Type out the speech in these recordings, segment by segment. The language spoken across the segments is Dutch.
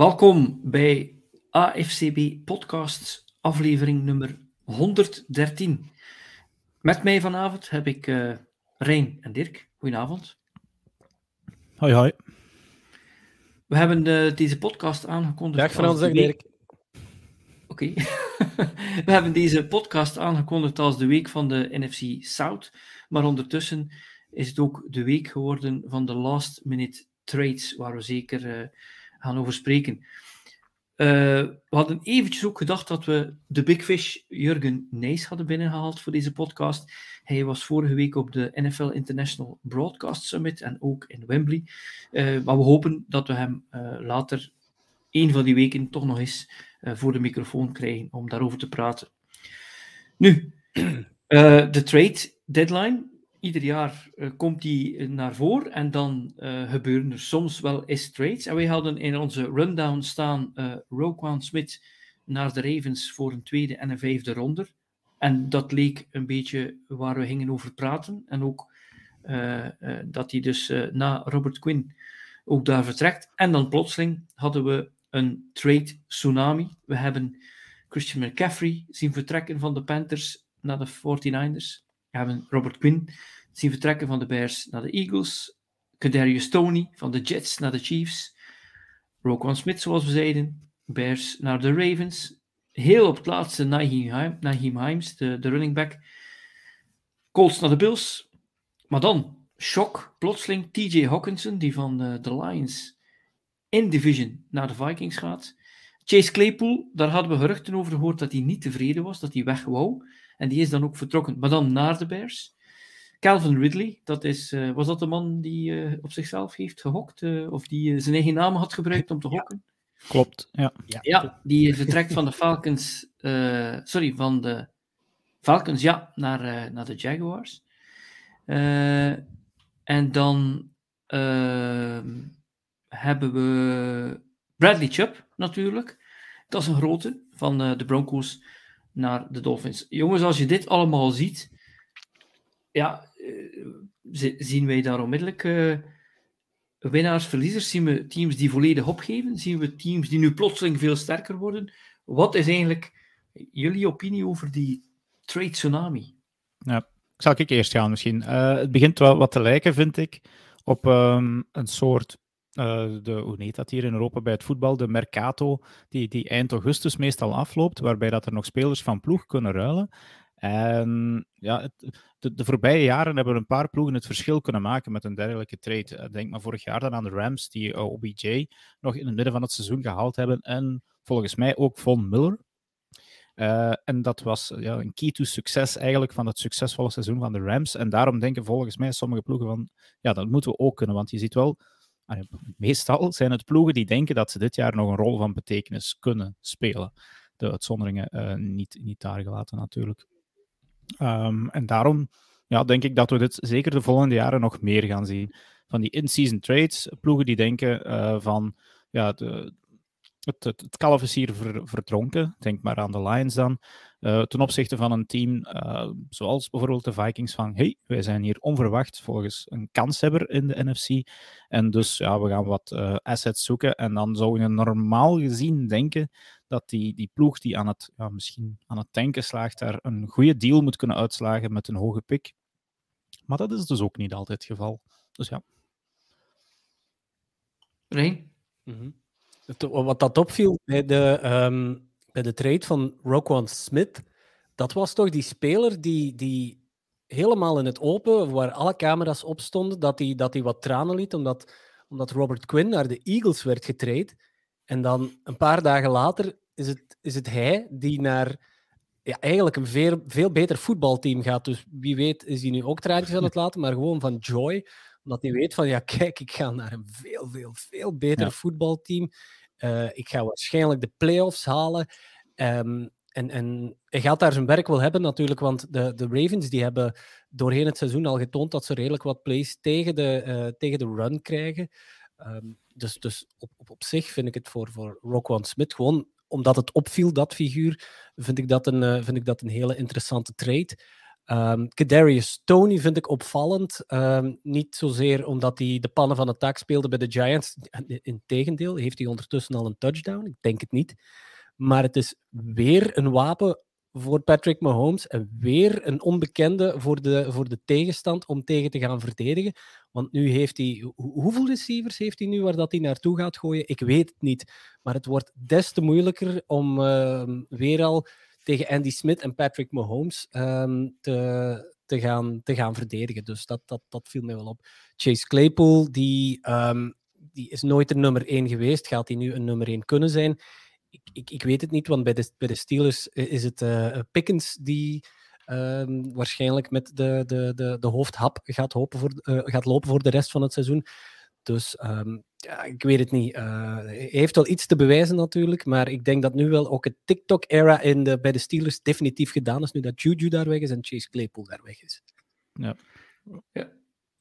Welkom bij AFCB Podcast, aflevering nummer 113. Met mij vanavond heb ik uh, Rijn en Dirk. Goedenavond. Hoi, hoi. We hebben uh, deze podcast aangekondigd. Dag Frans en Dirk. Oké. We hebben deze podcast aangekondigd als de week van de NFC South. Maar ondertussen is het ook de week geworden van de last minute trades, waar we zeker uh, gaan over spreken. Uh, we hadden eventjes ook gedacht dat we de Big Fish Jurgen Nijs hadden binnengehaald voor deze podcast. Hij was vorige week op de NFL International Broadcast Summit en ook in Wembley. Uh, maar we hopen dat we hem uh, later, een van die weken, toch nog eens voor de microfoon krijgen om daarover te praten. Nu, de trade deadline ieder jaar uh, komt die naar voren en dan uh, gebeuren er soms wel eens trades. En wij hadden in onze rundown staan uh, Roquan Smith naar de Ravens voor een tweede en een vijfde ronde. En dat leek een beetje waar we gingen over praten. En ook dat hij dus na Robert Quinn ook daar vertrekt. En dan plotseling hadden we een trade tsunami. We hebben Christian McCaffrey zien vertrekken van de Panthers naar de 49ers. We hebben Robert Quinn zien vertrekken van de Bears naar de Eagles. Kadarius Tony van de Jets naar de Chiefs. Roquan Smith, zoals we zeiden. Bears naar de Ravens. Heel op het laatste Naheem, Himes, de, de running back. Colts naar de Bills. Maar dan, shock, plotseling TJ Hawkinson, die van de, de Lions in division naar de Vikings gaat. Chase Claypool, daar hadden we geruchten over gehoord dat hij niet tevreden was, dat hij weg wou. En die is dan ook vertrokken, maar dan naar de Bears. Calvin Ridley, dat is, uh, was dat de man die uh, op zichzelf heeft gehokt? Uh, of die zijn eigen naam had gebruikt om te hokken? Ja. Klopt, ja. Ja, die vertrekt van de Falcons, sorry, van de Falcons, ja, naar, naar de Jaguars. en dan ehm, hebben we Bradley Chubb, natuurlijk. Dat is een grote, van de Broncos naar de Dolphins. Jongens, als je dit allemaal ziet, ja, zien wij daar onmiddellijk uh, winnaars, verliezers? Zien we teams die volledig opgeven? Zien we teams die nu plotseling veel sterker worden? Wat is eigenlijk jullie opinie over die trade tsunami? Ja, zal ik eerst gaan misschien. Uh, het begint wel wat te lijken, vind ik, op um, een soort uh, de, hoe heet dat hier in Europa bij het voetbal, de Mercato, die, die eind augustus meestal afloopt, waarbij dat er nog spelers van ploeg kunnen ruilen. En ja, het, de, voorbije jaren hebben een paar ploegen het verschil kunnen maken met een dergelijke trade. Eh, denk maar vorig jaar dan aan de Rams, die uh, OBJ nog in het midden van het seizoen gehaald hebben. En volgens mij ook Von Miller. En dat was ja, een key to succes eigenlijk van het succesvolle seizoen van de Rams. En daarom denken volgens mij sommige ploegen van, ja, dat moeten we ook kunnen. Want je ziet wel, meestal zijn het ploegen die denken dat ze dit jaar nog een rol van betekenis kunnen spelen. De uitzonderingen uh, niet, niet daar gelaten natuurlijk. Um, en daarom ja, denk ik dat we dit zeker de volgende jaren nog meer gaan zien. Van die in-season trades, ploegen die denken uh, van ja, de, het, het, het kalf is hier ver, verdronken. Denk maar aan de Lions dan. Uh, ten opzichte van een team uh, zoals bijvoorbeeld de Vikings van hey, wij zijn hier onverwacht volgens een kanshebber in de NFC. En dus ja, we gaan wat uh, assets zoeken. En dan zou je normaal gezien denken dat die, die ploeg die aan het, ja, misschien aan het tanken slaagt, daar een goede deal moet kunnen uitslagen met een hoge pick. Maar dat is dus ook niet altijd het geval. Dus ja. Rijn? Mm -hmm. Wat dat opviel bij de, um, bij de trade van Roquan Smith, dat was toch die speler die, die helemaal in het open, waar alle camera's op stonden, dat hij dat wat tranen liet, omdat, omdat Robert Quinn naar de Eagles werd getraind. En dan een paar dagen later is het, is het hij die naar ja, eigenlijk een veel, veel beter voetbalteam gaat. Dus wie weet is hij nu ook traantjes aan het laten, maar gewoon van joy. Omdat hij weet van, ja kijk, ik ga naar een veel, veel, veel beter ja. voetbalteam. Uh, ik ga waarschijnlijk de playoffs halen. Um, en, en hij gaat daar zijn werk wel hebben natuurlijk, want de, de Ravens die hebben doorheen het seizoen al getoond dat ze redelijk wat plays tegen de, uh, tegen de run krijgen. Um, dus dus op, op, op zich vind ik het voor, voor Roquan Smith gewoon omdat het opviel, dat figuur, vind ik dat een, uh, vind ik dat een hele interessante trade. Um, Kadarius Tony vind ik opvallend. Um, niet zozeer omdat hij de pannen van het taak speelde bij de Giants. Integendeel, heeft hij ondertussen al een touchdown? Ik denk het niet. Maar het is weer een wapen voor Patrick Mahomes en weer een onbekende voor de, voor de tegenstand om tegen te gaan verdedigen. Want nu heeft hij... Hoeveel receivers heeft hij nu waar dat hij naartoe gaat gooien? Ik weet het niet. Maar het wordt des te moeilijker om uh, weer al tegen Andy Smith en Patrick Mahomes um, te, te, gaan, te gaan verdedigen. Dus dat, dat, dat viel mij wel op. Chase Claypool, die, um, die is nooit een nummer 1 geweest. Gaat hij nu een nummer 1 kunnen zijn? Ik, ik, ik weet het niet, want bij de, bij de Steelers is het uh, Pickens die um, waarschijnlijk met de, de, de, de hoofdhap gaat, hopen voor, uh, gaat lopen voor de rest van het seizoen. Dus um, ja, ik weet het niet. Uh, hij heeft wel iets te bewijzen natuurlijk, maar ik denk dat nu wel ook het TikTok-era bij de Steelers definitief gedaan is, nu dat Juju daar weg is en Chase Claypool daar weg is. Ja. ja.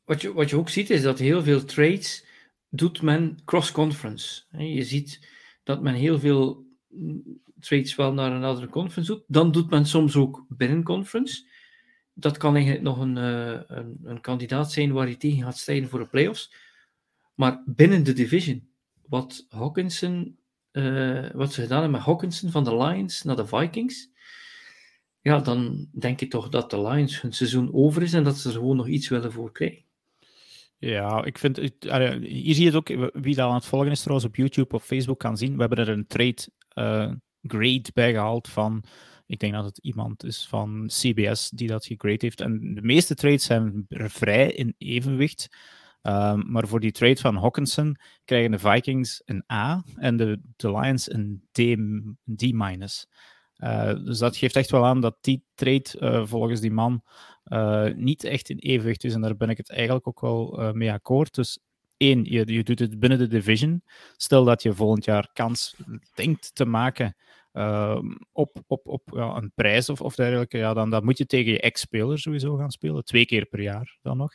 Wat, je, wat je ook ziet is dat heel veel trades doet men cross-conference. Je ziet dat men heel veel trades wel naar een andere conference doet. Dan doet men soms ook binnen conference. Dat kan eigenlijk nog een, uh, een, een kandidaat zijn waar je tegen gaat strijden voor de playoffs. Maar binnen de division, wat Hawkinson, uh, wat ze gedaan hebben met Hawkinson van de Lions naar de Vikings, ja, dan denk ik toch dat de Lions hun seizoen over is en dat ze er gewoon nog iets willen voor krijgen. Ja, ik vind, hier zie je het ook, wie dat aan het volgen is trouwens op YouTube of Facebook kan zien, we hebben er een trade uh, grade bij gehaald van, ik denk dat het iemand is van CBS die dat gegrade heeft. En de meeste trades zijn vrij in evenwicht. Um, maar voor die trade van Hawkinson krijgen de Vikings een A en de, Lions een D-. D uh, dus dat geeft echt wel aan dat die trade uh, volgens die man uh, niet echt in evenwicht is. En daar ben ik het eigenlijk ook wel mee akkoord. Dus één, je, je doet het binnen de division. Stel dat je volgend jaar kans denkt te maken ehm, op, op, op een prijs of, of dergelijke, ja, dan, dan moet je tegen je ex-speler sowieso gaan spelen. Twee keer per jaar dan nog.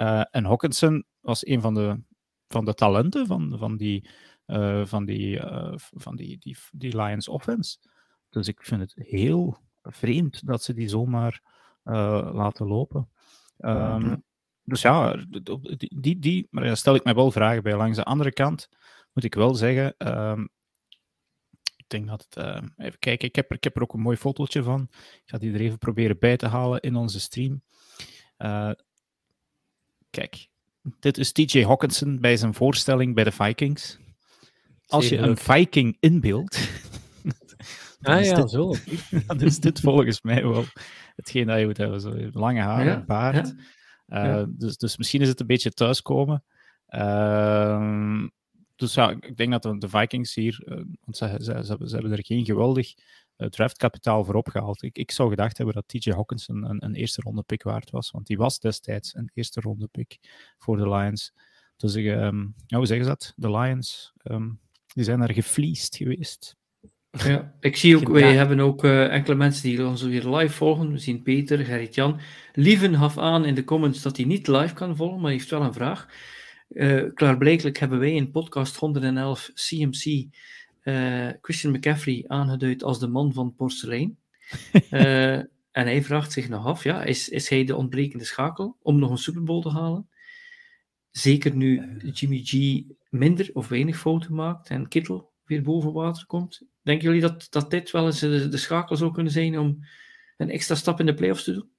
Uh, en Hawkinson was een van de, van de talenten van, van, die, uh, van, die, uh, van die, die, die Lions offense. Dus ik vind het heel vreemd dat ze die zomaar laten lopen. Um, dus ja, die, die, maar stel ik mij wel vragen bij. Langs de andere kant moet ik wel zeggen, um, ik denk dat het, uh, even kijken, ik heb, er, ik heb er ook een mooi fotootje van. Ik ga die er even proberen bij te halen in onze stream. Uh, Kijk, dit is TJ Hawkinson bij zijn voorstelling bij de Vikings. Als je een Viking inbeeldt. ah ja, dit, zo. dan is dit volgens mij wel hetgeen dat je moet hebben. Zo lange haren, ja, baard. Ja, uh, dus, dus misschien is het een beetje thuiskomen. Uh, dus ja, ik denk dat de, Vikings hier, uh, want ze, ze, ze, ze, hebben er geen geweldig draftkapitaal voor opgehaald. Ik, ik zou gedacht hebben dat TJ Hawkinson een, een eerste ronde pick waard was, want die was destijds een eerste ronde pick voor de Lions. Dus ik, um, ja, hoe zeggen ze dat? De Lions, um, die zijn er gefleeced geweest. Ja, ik zie ook, wij hebben ook uh, enkele mensen die ons weer live volgen. We zien Peter, Gerrit-Jan. Lieven gaf aan in de comments dat hij niet live kan volgen, maar hij heeft wel een vraag. Uh, klaarblijkelijk hebben wij in podcast 111 CMC Christian McCaffrey aangeduid als de man van porselein. uh, en hij vraagt zich nog af, ja, is, is hij de ontbrekende schakel om nog een Super Bowl te halen? Zeker nu Jimmy G minder of weinig fouten maakt en Kittle weer boven water komt. Denken jullie dat, dat dit wel eens de, de schakel zou kunnen zijn om een extra stap in de playoffs te doen?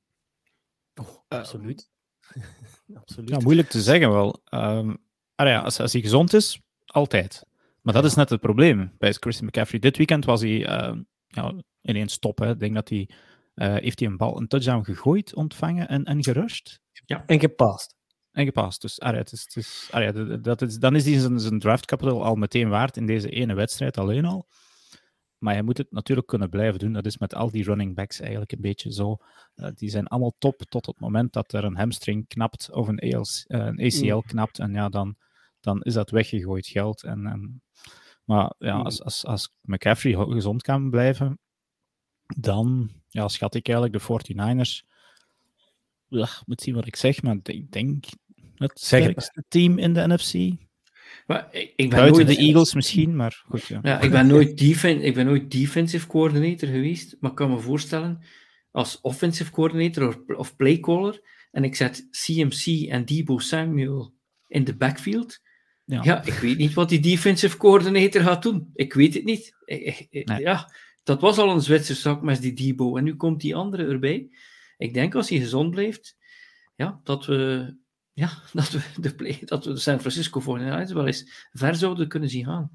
Oh, absoluut. absoluut. Ja, moeilijk te zeggen wel. Um, ja, als, als hij gezond is, altijd. Maar dat is net het probleem bij Christian McCaffrey. Dit weekend was hij uh, ja, ineens top. Hè. Ik denk dat hij, uh, heeft hij een bal, een touchdown gegooid, ontvangen en, en gerushed. Ja. En gepast. En gepast. Dus ah, het is, het is, ah, dat is, dan is hij zijn, zijn draft capital al meteen waard in deze ene wedstrijd alleen al. Maar hij moet het natuurlijk kunnen blijven doen. Dat is met al die running backs eigenlijk een beetje zo. Uh, die zijn allemaal top tot het moment dat er een hamstring knapt of een, ALC, een ACL mm. knapt. En ja, dan, dan is dat weggegooid geld. En, en maar ja, hmm. als, als, als McCaffrey gezond kan blijven, dan ja, schat ik eigenlijk de 49ers. Ja, moet zien wat ik zeg, maar ik denk het sterkste team in de NFC. Maar ik, ik ben Buiten nooit... de Eagles misschien, maar goed. Ja. ja ik, ben nooit defen, ik ben nooit defensive coordinator geweest, maar ik kan me voorstellen als offensive coordinator of, of playcaller en ik zet CMC en Debo Samuel in de backfield, ja. ja. ik weet niet wat die defensive coordinator gaat doen. Ik weet het niet. Ja, dat was al een Zwitser zakmes, die Debo. En nu komt die andere erbij. Ik denk als hij gezond blijft, ja, dat we, ja, dat we, de, play, dat we de San Francisco 49ers wel eens ver zouden kunnen zien gaan.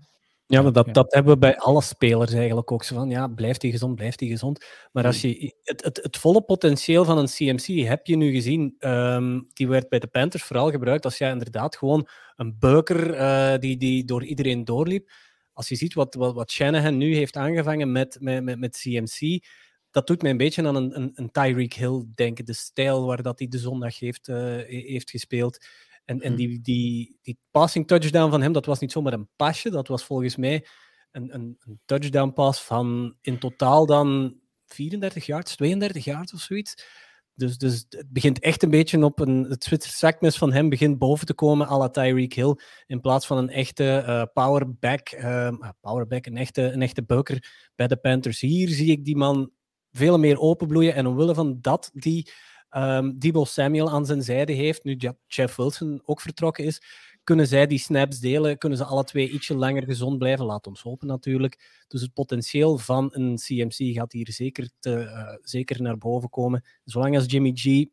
Ja, maar dat, dat hebben we bij alle spelers eigenlijk ook zo van, ja, blijft hij gezond, blijft hij gezond. Maar als je, het, het, het volle potentieel van een CMC heb je nu gezien, um, die werd bij de Panthers vooral gebruikt als jij inderdaad gewoon een beuker uh, die, die door iedereen doorliep. Als je ziet wat, wat, wat Shanahan nu heeft aangevangen met, met, met, met CMC, dat doet mij een beetje aan een, een, een Tyreek Hill denken. De stijl waar dat hij de zondag heeft, uh, heeft gespeeld. En, en hm. die, die, die passing touchdown van hem, dat was niet zomaar een pasje. Dat was volgens mij een, een, een touchdown pass van in totaal dan 34 yards, 32 yards of zoiets. Dus, dus het begint echt een beetje op een. Het Zwitser zakmes van hem begint boven te komen, à la Tyreek Hill. In plaats van een echte uh, powerback, uh, powerback een, echte, een echte bukker bij de Panthers. Hier zie ik die man veel meer openbloeien. En omwille van dat die um, Debo Samuel aan zijn zijde heeft, nu Jeff Wilson ook vertrokken is, kunnen zij die snaps delen, kunnen ze alle twee ietsje langer gezond blijven. Laat ons hopen natuurlijk. Dus het potentieel van een CMC gaat hier zeker, te, uh, zeker naar boven komen. Zolang als Jimmy G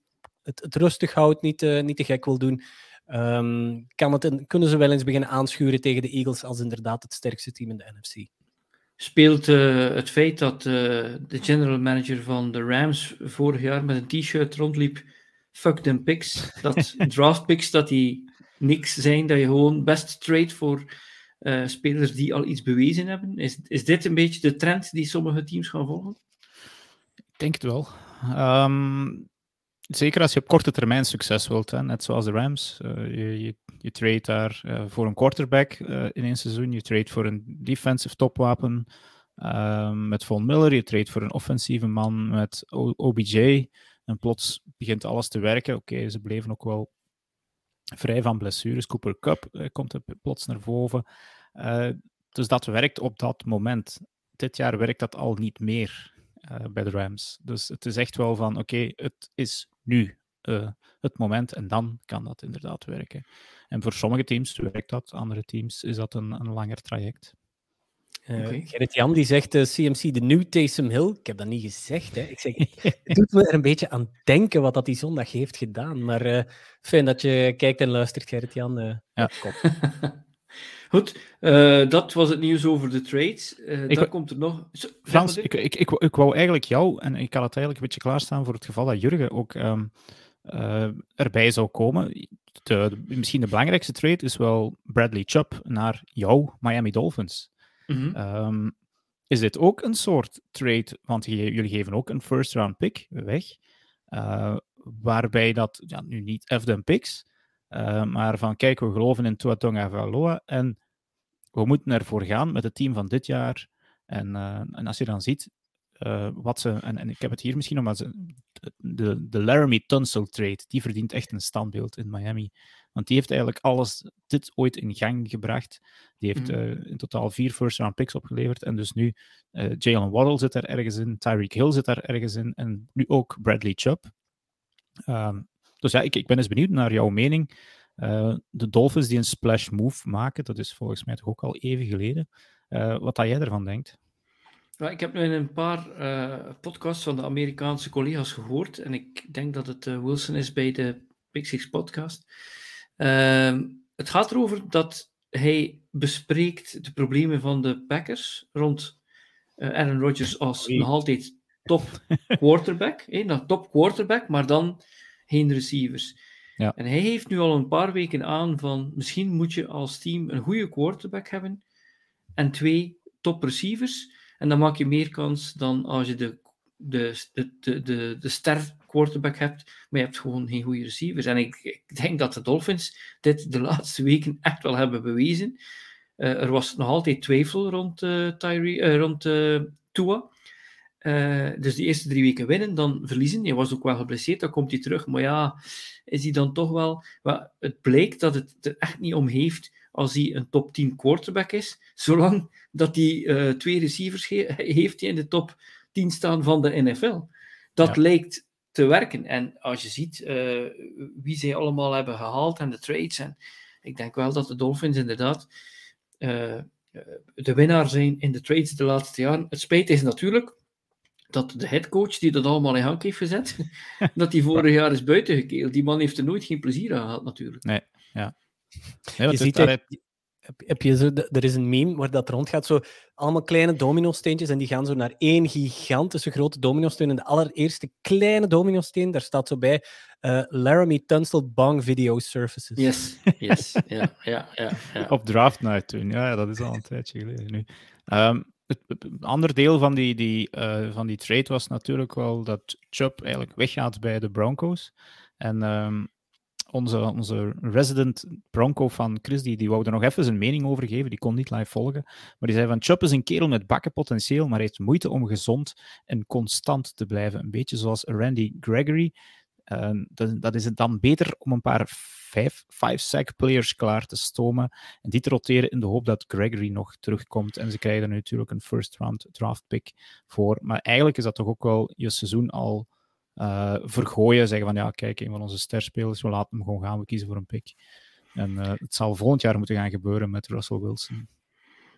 het, het rustig houdt, niet, niet te gek wil doen, um, kan het, kunnen ze wel eens beginnen aanschuren tegen de Eagles als inderdaad het sterkste team in de NFC speelt uh, het feit dat uh, de general manager van de Rams vorig jaar met een t-shirt rondliep, fuck them picks, dat draft picks, dat die niks zijn, dat je gewoon best trade voor uh, spelers die al iets bewezen hebben. Is, is dit een beetje de trend die sommige teams gaan volgen? Ik denk het wel. Um, zeker als je op korte termijn succes wilt, hè, net zoals de Rams. Uh, je, je, trade daar uh, voor een quarterback uh, in één seizoen, je trade voor een defensive topwapen ehm, met Von Miller, je trade voor een offensieve man met OBJ. En plots begint alles te werken. Oké, ze bleven ook wel vrij van blessures. Cooper Cup komt er plots naar boven. dus dat werkt op dat moment. Dit jaar werkt dat al niet meer. Uh, bij de Rams. Dus het is echt wel van, oké, okay, het is nu uh, het moment en dan kan dat inderdaad werken. En voor sommige teams werkt dat, andere teams is dat een, een langer traject. Uh, okay. Gerrit-Jan die zegt uh, CMC de nieuw Taysom Hill. Ik heb dat niet gezegd. Hè. Ik zeg, het doet me er een beetje aan denken wat dat die zondag heeft gedaan. Maar uh, fijn dat je kijkt en luistert, Gerrit-Jan. ja, kom. Goed, uh, dat was het nieuws over de trades. Uh, ik, dan komt er nog. Frans, ik, ik, ik, ik wou eigenlijk jou, en ik had het eigenlijk een beetje klaarstaan voor het geval dat Jurgen ook um, uh, erbij zou komen. De, de, misschien de belangrijkste trade is wel Bradley Chubb naar jouw Miami Dolphins. Mm -hmm. um, is dit ook een soort trade? Want jullie geven ook een first round pick weg. waarbij dat, ja, nu niet F picks. Uh, maar van kijk, we geloven in Tuatonga Valoa en we moeten ervoor gaan met het team van dit jaar. En, uh, en als je dan ziet uh, wat ze, en, en, ik heb het hier misschien nog, maar ze, de, de Laramie Tunsil trade, die verdient echt een standbeeld in Miami. Want die heeft eigenlijk alles, dit ooit in gang gebracht. Die heeft mm. in totaal vier first round picks opgeleverd. En dus nu Jalen Waddle zit er ergens in, Tyreek Hill zit daar ergens in, en nu ook Bradley Chubb. Um, dus ja, ik, ik ben eens benieuwd naar jouw mening. Uh, de Dolphins die een splash move maken, dat is volgens mij toch ook al even geleden. Uh, wat dat jij ervan denkt? Ja, ik heb nu in een paar uh, podcasts van de Amerikaanse collega's gehoord. En ik denk dat het Wilson is bij de Six podcast. Ehm, het gaat erover dat hij bespreekt de problemen van de Packers rond Aaron Rodgers als nog altijd top quarterback. Eh, top quarterback, maar dan geen receivers. Ja. En hij heeft nu al een paar weken aan van misschien moet je als team een goede quarterback hebben en twee top receivers. En dan maak je meer kans dan als je de, de, de, de, de ster quarterback hebt, maar je hebt gewoon geen goede receivers. En ik, ik denk dat de Dolphins dit de laatste weken echt wel hebben bewezen. Uh, er was nog altijd twijfel rond, uh, Tyree, uh, rond Tua. Uh, dus die eerste drie weken winnen, dan verliezen. Hij was ook wel geblesseerd, dan komt hij terug. Maar ja, is hij dan toch wel... het blijkt dat het er echt niet om heeft als hij een top 10 quarterback is. Zolang dat hij uh, twee receivers he heeft die in de top 10 staan van de NFL. dat lijkt te werken. En als je ziet uh, wie zij allemaal hebben gehaald en de trades, en ik denk wel dat de Dolphins inderdaad de winnaar zijn in de trades de laatste jaren. Het spijt is natuurlijk dat de headcoach die dat allemaal in hand heeft gezet, dat die vorig jaar is buiten gekeeld. Die man heeft er nooit geen plezier aan gehad, natuurlijk. Nee, ja. Nee, je ziet, daaruit... heb, je zo, er is een meme waar dat rondgaat, zo allemaal kleine domino-steentjes en die gaan zo naar één gigantische grote domino-steen. En de allereerste kleine domino-steen, daar staat zo bij uh, Laramie Tunstall Bong Video Services. Yes, yes, ja, ja, ja, ja. Op draft night toen, ja, dat is al een tijdje geleden nu. Um, het, andere deel van die, die, uh, van die trade was natuurlijk wel dat Chubb eigenlijk weggaat bij de Broncos. En um, onze, onze resident Bronco van Chris, die, die wou er nog even zijn mening over geven. Die kon niet live volgen. Maar die zei van, Chubb is een kerel met bakkenpotentieel, maar heeft moeite om gezond en constant te blijven. Een beetje zoals Randy Gregory. Uh, dat, dat, is het dan beter om een paar vijf, five sack players klaar te stomen en die te roteren in de hoop dat Gregory nog terugkomt. En ze krijgen er natuurlijk een first round draft pick voor. Maar eigenlijk is dat toch ook wel je seizoen al uh, vergooien. Zeggen van ja, kijk, een van onze sterspelers, we laten hem gewoon gaan, we kiezen voor een pick. En uh, het zal volgend jaar moeten gaan gebeuren met Russell Wilson.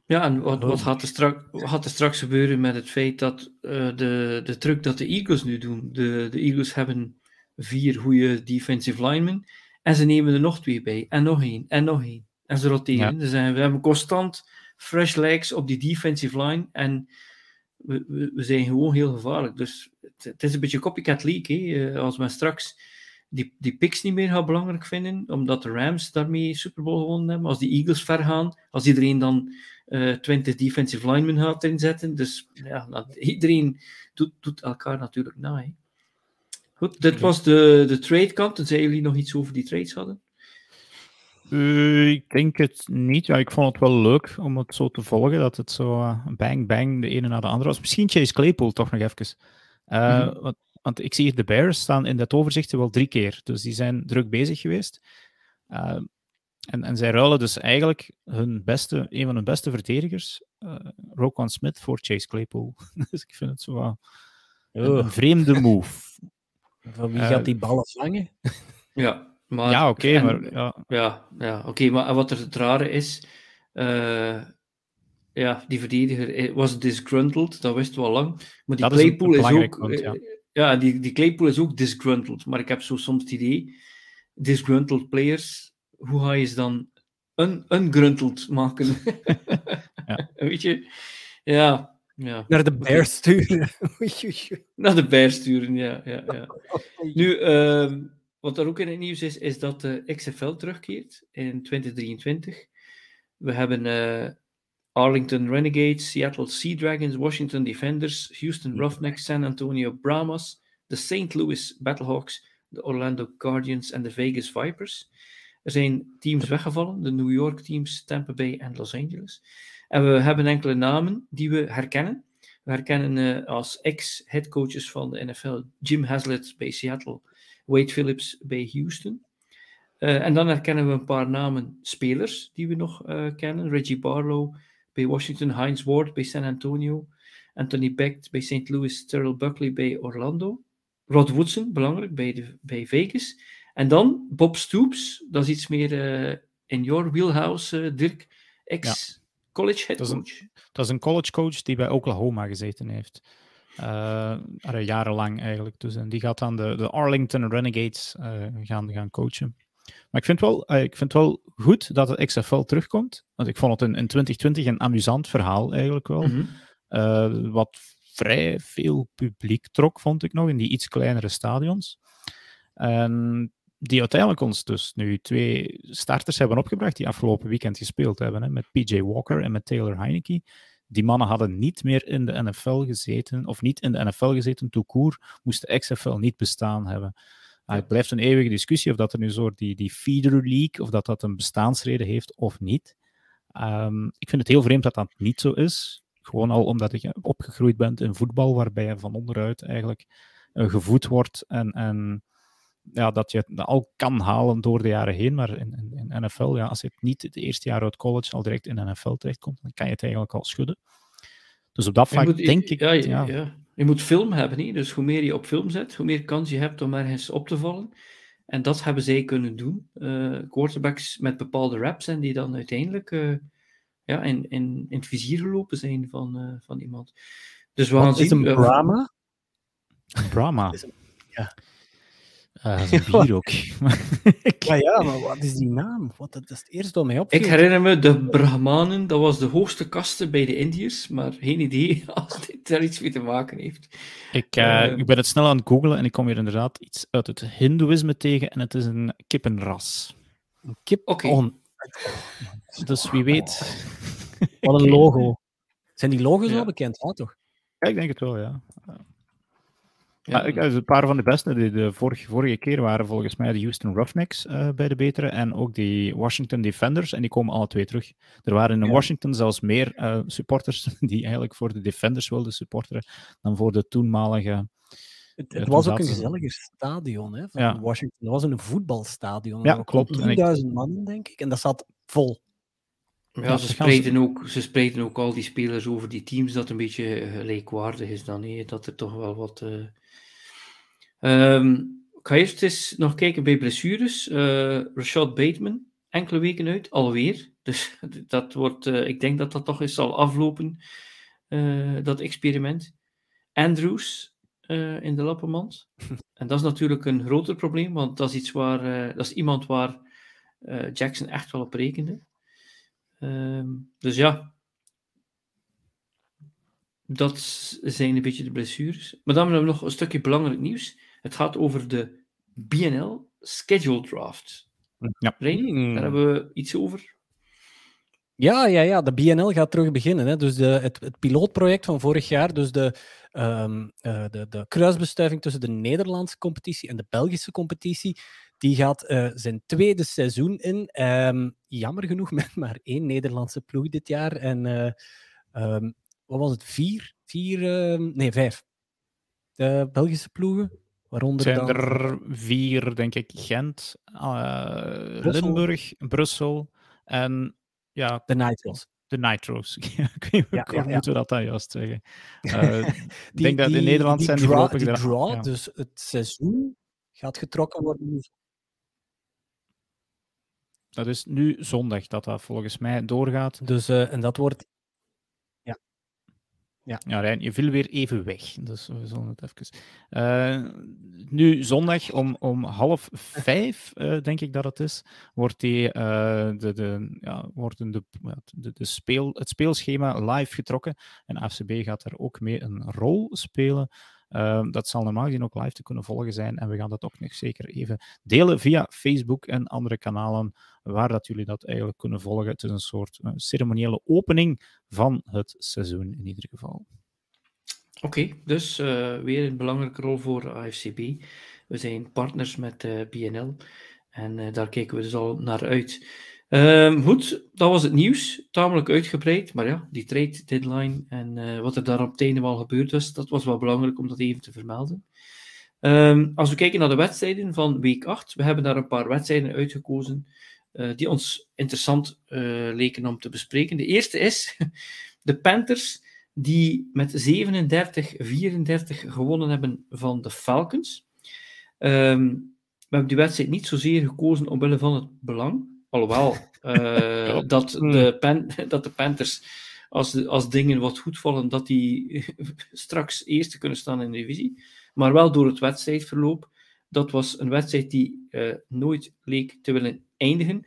Ja, en wat, wat gaat, er straks, gaat er straks gebeuren met het feit dat uh, de, de truc dat de Eagles nu doen, de, de Eagles hebben vier goede defensive linemen en ze nemen er nog twee bij, en nog één, en nog één. En ze roteren. Ja. Dus we hebben constant fresh legs op die defensive line en we, we, we zijn gewoon heel gevaarlijk. Dus het, is een beetje copycat league. Hè? Eh, als men straks die, die picks niet meer gaat belangrijk vinden, omdat de Rams daarmee Super Bowl gewonnen hebben, als die Eagles ver gaan, als iedereen dan uh, eh, 20 defensive linemen gaat inzetten. Dus ja, iedereen doet, doet elkaar natuurlijk na. Hè? Goed, dit was de, de trade kant. Tenzij jullie nog iets over die trades hadden. Uh, ik denk het niet. Ja, ik vond het wel leuk om het zo te volgen, dat het zo uh, bang bang de ene na de andere was. Misschien Chase Claypool toch nog even. Uh, mm -hmm. want, want, ik zie hier de Bears staan in dat overzicht wel drie keer. Dus die zijn druk bezig geweest. en, en zij ruilen dus eigenlijk hun beste, een van hun beste verdedigers, uh, Roquan Smith, voor Chase Claypool. dus ik vind het zo een, een vreemde move. Van wie gaat die ballen vangen? ja, maar... Ja, oké, okay, maar... Ja, ja, ja oké, okay, maar wat er het rare is... Uh, ja, die verdediger was disgruntled, dat wisten we al lang. Maar die Claypool is, ook... Punt, ja, ja die, die Claypool is ook disgruntled. Maar ik heb zo soms het idee... Disgruntled players, hoe ga je ze dan un ungrunteld maken? ja. Weet je? Ja, ja. Naar de Bears sturen. Naar de Bears sturen, ja. ja, ja. Nu, uh, wat er ook in het nieuws is, is dat de XFL terugkeert in 2023. We hebben uh, Arlington Renegades, Seattle Sea Dragons, Washington Defenders, Houston Roughnecks, San Antonio Brahmas, de St. Louis Battlehawks, de Orlando Guardians en de Vegas Vipers. Er zijn teams weggevallen, de New York teams, Tampa Bay en Los Angeles. En we hebben enkele namen die we herkennen. We herkennen uh, als ex-headcoaches van de NFL Jim Haslett bij Seattle, Wade Phillips bij Houston. Uh, en dan herkennen we een paar namen spelers die we nog uh, kennen. Reggie Barlow bij Washington, Heinz Ward bij San Antonio, Anthony Becht bij St. Louis, Terrell Buckley bij Orlando, Rod Woodson, belangrijk, bij, de, bij Vegas. En dan Bob Stoops, dat is iets meer in your wheelhouse, Dirk, ex- college head dat coach? Een, dat is een college coach die bij Oklahoma gezeten heeft. Uh, jarenlang eigenlijk. Dus, en die gaat dan de, de Arlington Renegades uh, gaan, gaan coachen. Maar ik vind, wel, uh, ik vind wel goed dat het XFL terugkomt. Want ik vond het in, in 2020 een amusant verhaal eigenlijk wel. Mm -hmm. wat vrij veel publiek trok, vond ik nog, in die iets kleinere stadions. En die uiteindelijk ons dus nu twee starters hebben opgebracht die afgelopen weekend gespeeld hebben. Hè, met PJ Walker en met Taylor Heineke. Die mannen hadden niet meer in de NFL gezeten, of niet in de NFL gezeten, toekoer, moest de XFL niet bestaan hebben. Uh, het blijft een eeuwige discussie of dat er nu zo die, die feeder league, of dat dat een bestaansreden heeft of niet. Um, ik vind het heel vreemd dat dat niet zo is. Gewoon al omdat je opgegroeid bent in voetbal, waarbij je van onderuit eigenlijk uh, gevoed wordt en, en ja, dat je het al kan halen door de jaren heen. Maar in, in, in NFL, ja, als je het niet het eerste jaar uit college al direct in NFL terechtkomt, dan kan je het eigenlijk al schudden. Dus op dat vlak denk ik... Ja, ja. ja. je moet film hebben, hè? dus hoe meer je op film zet, hoe meer kans je hebt om ergens op te vallen. En dat hebben zij kunnen doen. Uh, quarterbacks met bepaalde raps en die dan uiteindelijk uh, ja, in, in, in het vizier gelopen zijn van, uh, van iemand. Dus we Wat gaan is zien. een Brahma? Brahma. Is een- ja. Eh, dat is een bier ook. Ja, ja, maar wat is die naam? Wat, dat is het eerste wat mij opviel. Ik herinner me de Brahmanen, dat was de hoogste kaste bij de Indiërs, maar geen idee als dit daar iets mee te maken heeft. ik, eh, Eh. ik ben het snel aan het googlen en ik kom hier inderdaad iets uit het Hindoeïsme tegen en het is een kippenras. Een kip. Oké. Oh, Dus wie weet. wat een logo. Zijn die logo's Ja. al bekend? Ja, toch? Ja, ik denk het wel, ja. Ja, Ja, ik, dus een paar van de beste, die de vorige, vorige keer waren volgens mij de Houston Roughnecks eh, bij de betere en ook die Washington Defenders, en die komen alle twee terug. Er waren in Ja. Washington zelfs meer eh, supporters die eigenlijk voor de Defenders wilden supporteren dan voor de toenmalige... Het, het was ook een gezelliger stadion hè, van Ja. Washington. Dat was een voetbalstadion. Ja, klopt. kwamen En ik- 3000 man, denk ik. En dat zat vol. Ja, ze, spreiden ook, ze spreiden ook al die spelers over die teams, dat een beetje eh, gelijkwaardig is dan, hè, dat er toch wel wat... eh, ehm, ik ga eerst eens nog kijken bij blessures. Eh Rashad Bateman, enkele weken uit, alweer. Dus dat wordt, ik denk dat dat toch eens zal aflopen, dat experiment. Andrews in de lappenmand. en dat is natuurlijk een groter probleem, want dat is, iets waar, dat is iemand waar Jackson echt wel op rekende. Ehm, dus ja, dat zijn een beetje de blessures. Maar dan hebben we nog een stukje belangrijk nieuws. Het gaat over de BNL Schedule Draft. Ja. Rein, Hmm. daar hebben we iets over. Ja, ja, ja, de BNL gaat terug beginnen. Hè. Dus de, het, het pilootproject van vorig jaar, dus de, ehm, eh, de, de kruisbestuiving tussen de Nederlandse competitie en de Belgische competitie, die gaat eh, zijn tweede seizoen in. Ehm, jammer genoeg met maar één Nederlandse ploeg dit jaar. En eh, ehm, wat was het? Vier? Vier? ehm, nee, vijf. De Belgische ploegen. Waaronder zijn dan... er vier, denk ik, Gent, eh, Limburg, Brussel en ja, De Nitro's. de Nitro's. ik weet Ja, hoe ja. we dat dan juist zeggen. Eh, ik Die- denk dat in Nederland die zijn die draw, voorlopig die draw, ja. dus het seizoen gaat getrokken worden. Dat is nu zondag dat dat volgens mij doorgaat. Dus, eh, en dat wordt Ja, Rijn, je viel weer even weg. Dus we zullen het even. Eh, nu zondag om, om half vijf, eh, denk ik dat het is, wordt die, de, de, ja, worden de, ja, de, de speel, het speelschema live getrokken. En FCB gaat daar ook mee een rol spelen. Eh, dat zal normaal gezien ook live te kunnen volgen zijn. En we gaan dat ook nog zeker even delen via Facebook en andere kanalen waar dat jullie dat eigenlijk kunnen volgen. Het is een soort eh, ceremoniële opening van het seizoen in ieder geval. Oké, dus eh, weer een belangrijke rol voor AFCB. We zijn partners met eh, BNL en daar kijken we dus al naar uit. Ehm, goed, dat was het nieuws. Tamelijk uitgebreid, maar ja, die trade deadline en eh, wat er daar op het einde wel gebeurd was, dat was wel belangrijk om dat even te vermelden. Ehm, als we kijken naar de wedstrijden van week 8, we hebben daar een paar wedstrijden uitgekozen eh, die ons interessant eh, leken om te bespreken. De eerste is de Panthers die met 37-34 gewonnen hebben van de Falcons. Ehm, we hebben die wedstrijd niet zozeer gekozen omwille van het belang, alhoewel eh, dat, de Pan- dat de Panthers, als, de- als dingen wat goed vallen, dat die straks eerste kunnen staan in de divisie, maar wel door het wedstrijdverloop. Dat was een wedstrijd die eh, nooit leek te willen eindigen.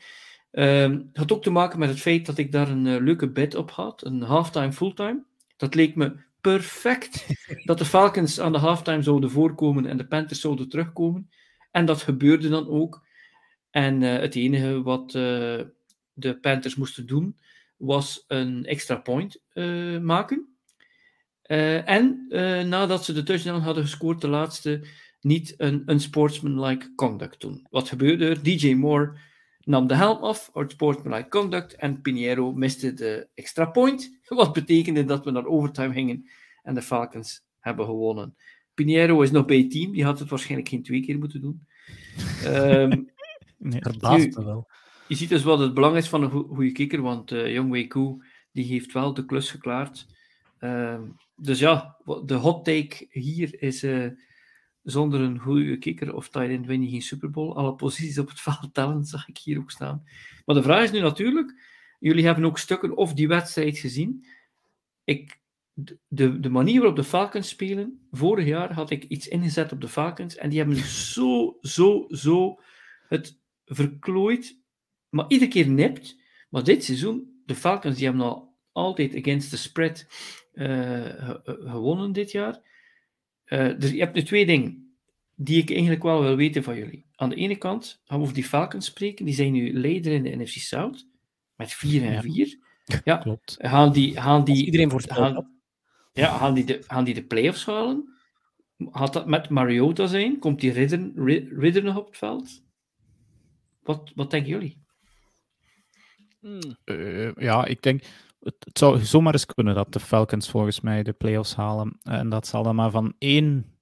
Ehm, het had ook te maken met het feit dat ik daar een eh, leuke bed op had, een halftime, fulltime. Dat leek me perfect dat de Falcons aan de halftime zouden voorkomen en de Panthers zouden terugkomen. En dat gebeurde dan ook. En eh, het enige wat eh, de Panthers moesten doen, was een extra point eh, maken. En nadat ze de touchdown hadden gescoord, de laatste, niet een unsportsmanlike conduct doen. Wat gebeurde er? DJ Moore nam de helm af, unsportsmanlike conduct, en Pinheiro miste de extra point. Wat betekende dat we naar overtime gingen en de Falcons hebben gewonnen. Pinheiro is nog bij het team, die had het waarschijnlijk geen twee keer moeten doen. Ehm, Nee, Verbaast Nu- me wel. je ziet dus wat het belang is van een goede kikker, want uh, Young Wei Koo, die heeft wel de klus geklaard. Ehm, dus ja, de hot take hier is uh, zonder een goede kicker of tight end win je geen Super Bowl. Alle posities op het veld tellen, zag ik hier ook staan. Maar de vraag is nu natuurlijk, jullie hebben ook stukken of die wedstrijd gezien. Ik, de, de manier waarop de Falcons spelen, vorig jaar had ik iets ingezet op de Falcons en die hebben zo, zo, zo het verklooid, maar iedere keer nipt. Maar dit seizoen, de Falcons die hebben al altijd against the spread uh, gewonnen dit jaar. Uh, dus je hebt nu twee dingen die ik eigenlijk wel wil weten van jullie. Aan de ene kant gaan we over die Falcons spreken. Die zijn nu leider in de NFC South. Met 4 en 4. Ja, ja, klopt. Gaan die, gaan die, iedereen voor gaan, ja, gaan die, de, gaan die de playoffs halen? Gaat dat met Mariota zijn? Komt die Ridder, Ridder nog op het veld? Wat, wat denken jullie? Hmm. Uh, ja, ik denk het, zou zomaar eens kunnen dat de Falcons volgens mij de playoffs halen. En dat zal dan maar van één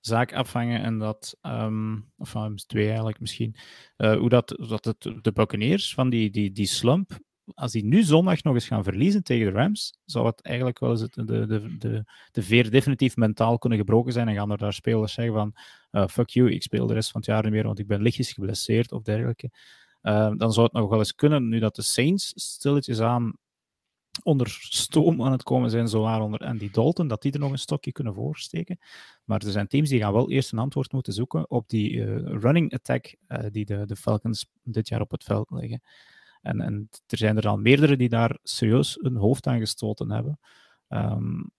zaak afhangen. En dat, um, of van twee eigenlijk misschien. Uh, hoe dat, dat het, de Buccaneers van die, die, die slump, als die nu zondag nog eens gaan verliezen tegen de Rams, zou het eigenlijk wel eens de, de, de, de veer definitief mentaal kunnen gebroken zijn. En gaan er daar spelers zeggen van, uh, fuck you, ik speel de rest van het jaar niet meer, want ik ben lichtjes geblesseerd of dergelijke. Uh, dan zou het nog wel eens kunnen, nu dat de Saints stilletjes aan onder stoom aan het komen zijn, zowaar onder Andy Dalton, dat die er nog een stokje kunnen voorsteken. Maar er zijn teams die gaan wel eerst een antwoord moeten zoeken op die uh, running attack die de, de Falcons dit jaar op het veld leggen. En, en er zijn er al meerdere die daar serieus een hoofd aan gestoten hebben. Um,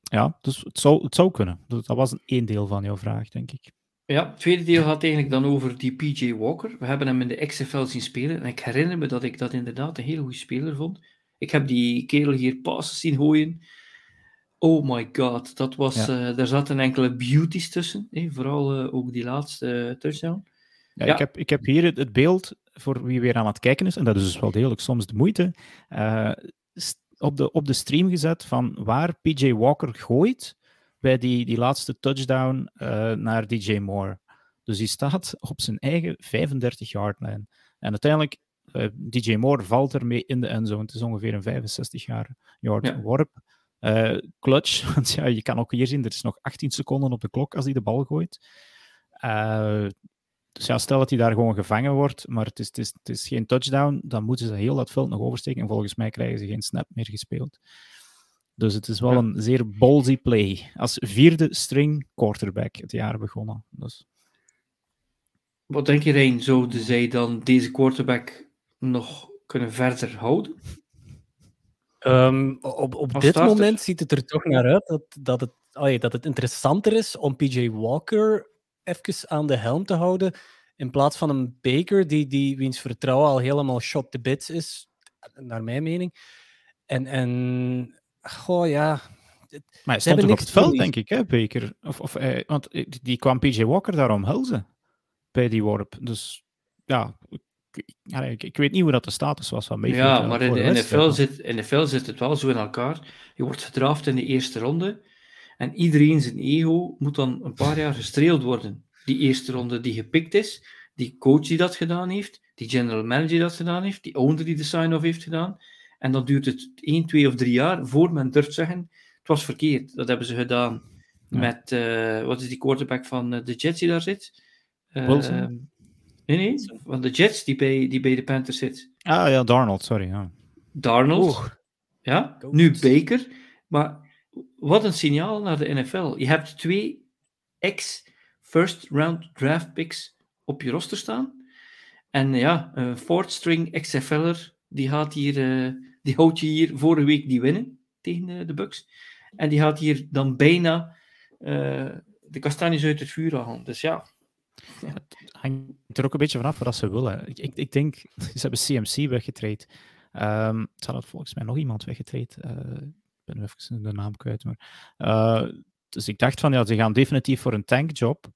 ja, dus het zou, het zou kunnen. Dat was een één deel van jouw vraag, denk ik. Ja, het tweede deel gaat eigenlijk dan over die PJ Walker. We hebben hem in de XFL zien spelen. En ik herinner me dat ik dat inderdaad een hele goede speler vond. Ik heb die kerel hier passes zien gooien. Oh my god, dat was, ja. uh, daar zaten enkele beauties tussen. Vooral uh, ook die laatste uh, touchdown. Ja, ja, Ik, heb, ik heb hier het, het, beeld voor wie weer aan het kijken is, en dat is dus wel degelijk soms de moeite, op, de, op de stream gezet van waar PJ Walker gooit bij die, die laatste touchdown naar DJ Moore. Dus die staat op zijn eigen 35-yard lijn. En uiteindelijk uh, eh, DJ Moore valt ermee in de endzone. Het is ongeveer een 65 jaar yard ja. worp. Uh, clutch, want ja, je kan ook hier zien, er is nog 18 seconden op de klok als hij de bal gooit. Uh, dus ja, stel dat hij daar gewoon gevangen wordt, maar het is, het, is, het is geen touchdown, dan moeten ze heel dat veld nog oversteken en volgens mij krijgen ze geen snap meer gespeeld. Dus het is wel ja. een zeer ballsy play. Als vierde string quarterback het jaar begonnen. Dus. Wat denk je, Rijn? Zouden zij dan deze quarterback nog kunnen verder houden? Um, op op dit moment ziet het er toch naar uit dat, dat, het, oh ja, dat het interessanter is om PJ Walker even aan de helm te houden. In plaats van een Baker, die, die wiens vertrouwen al helemaal shot the bits is, naar mijn mening. En, en goh ja. Maar hij stond toch op het veld, denk ik, hè, Baker? Of, of, eh, want die kwam PJ Walker daar omhelzen bij die worp. Dus ja, ik, ik, weet niet hoe dat de status was van Mayfield. Ja, maar in de, NFL zit, NFL zit het wel zo in elkaar. Je wordt gedraft in de eerste ronde en iedereen zijn ego moet dan een paar jaar gestreeld worden. Die eerste ronde die gepikt is, die coach die dat gedaan heeft, die general manager die dat gedaan heeft, die owner die de sign-off heeft gedaan. En dan duurt het 1, 2 of 3 jaar voor men durft zeggen, het was verkeerd. Dat hebben ze gedaan ja. met, uh, wat is die quarterback van uh, de Jets die daar zit? Uh, Nee, nee, van de Jets die bij, die bij de Panthers zit. Ah ja, Darnold, sorry. Ja. Darnold, Oeh. ja, nu Baker. Maar wat een signaal naar de NFL. Je hebt twee ex-first round draft picks op je roster staan. En ja, een fourth string XFL'er, die, gaat hier, uh, die houdt je hier vorige week die winnen tegen de Bucks. En die gaat hier dan bijna uh, de kastanjes uit het vuur halen. Dus ja, het hangt er ook een beetje vanaf wat ze willen. Ik, ik, ik denk, ze hebben CMC weggetraind. Um, ze hadden volgens mij nog iemand weggetraind. Uh, ben even de naam kwijt. Maar, uh, dus ik dacht van, ja, ze gaan definitief voor een tankjob.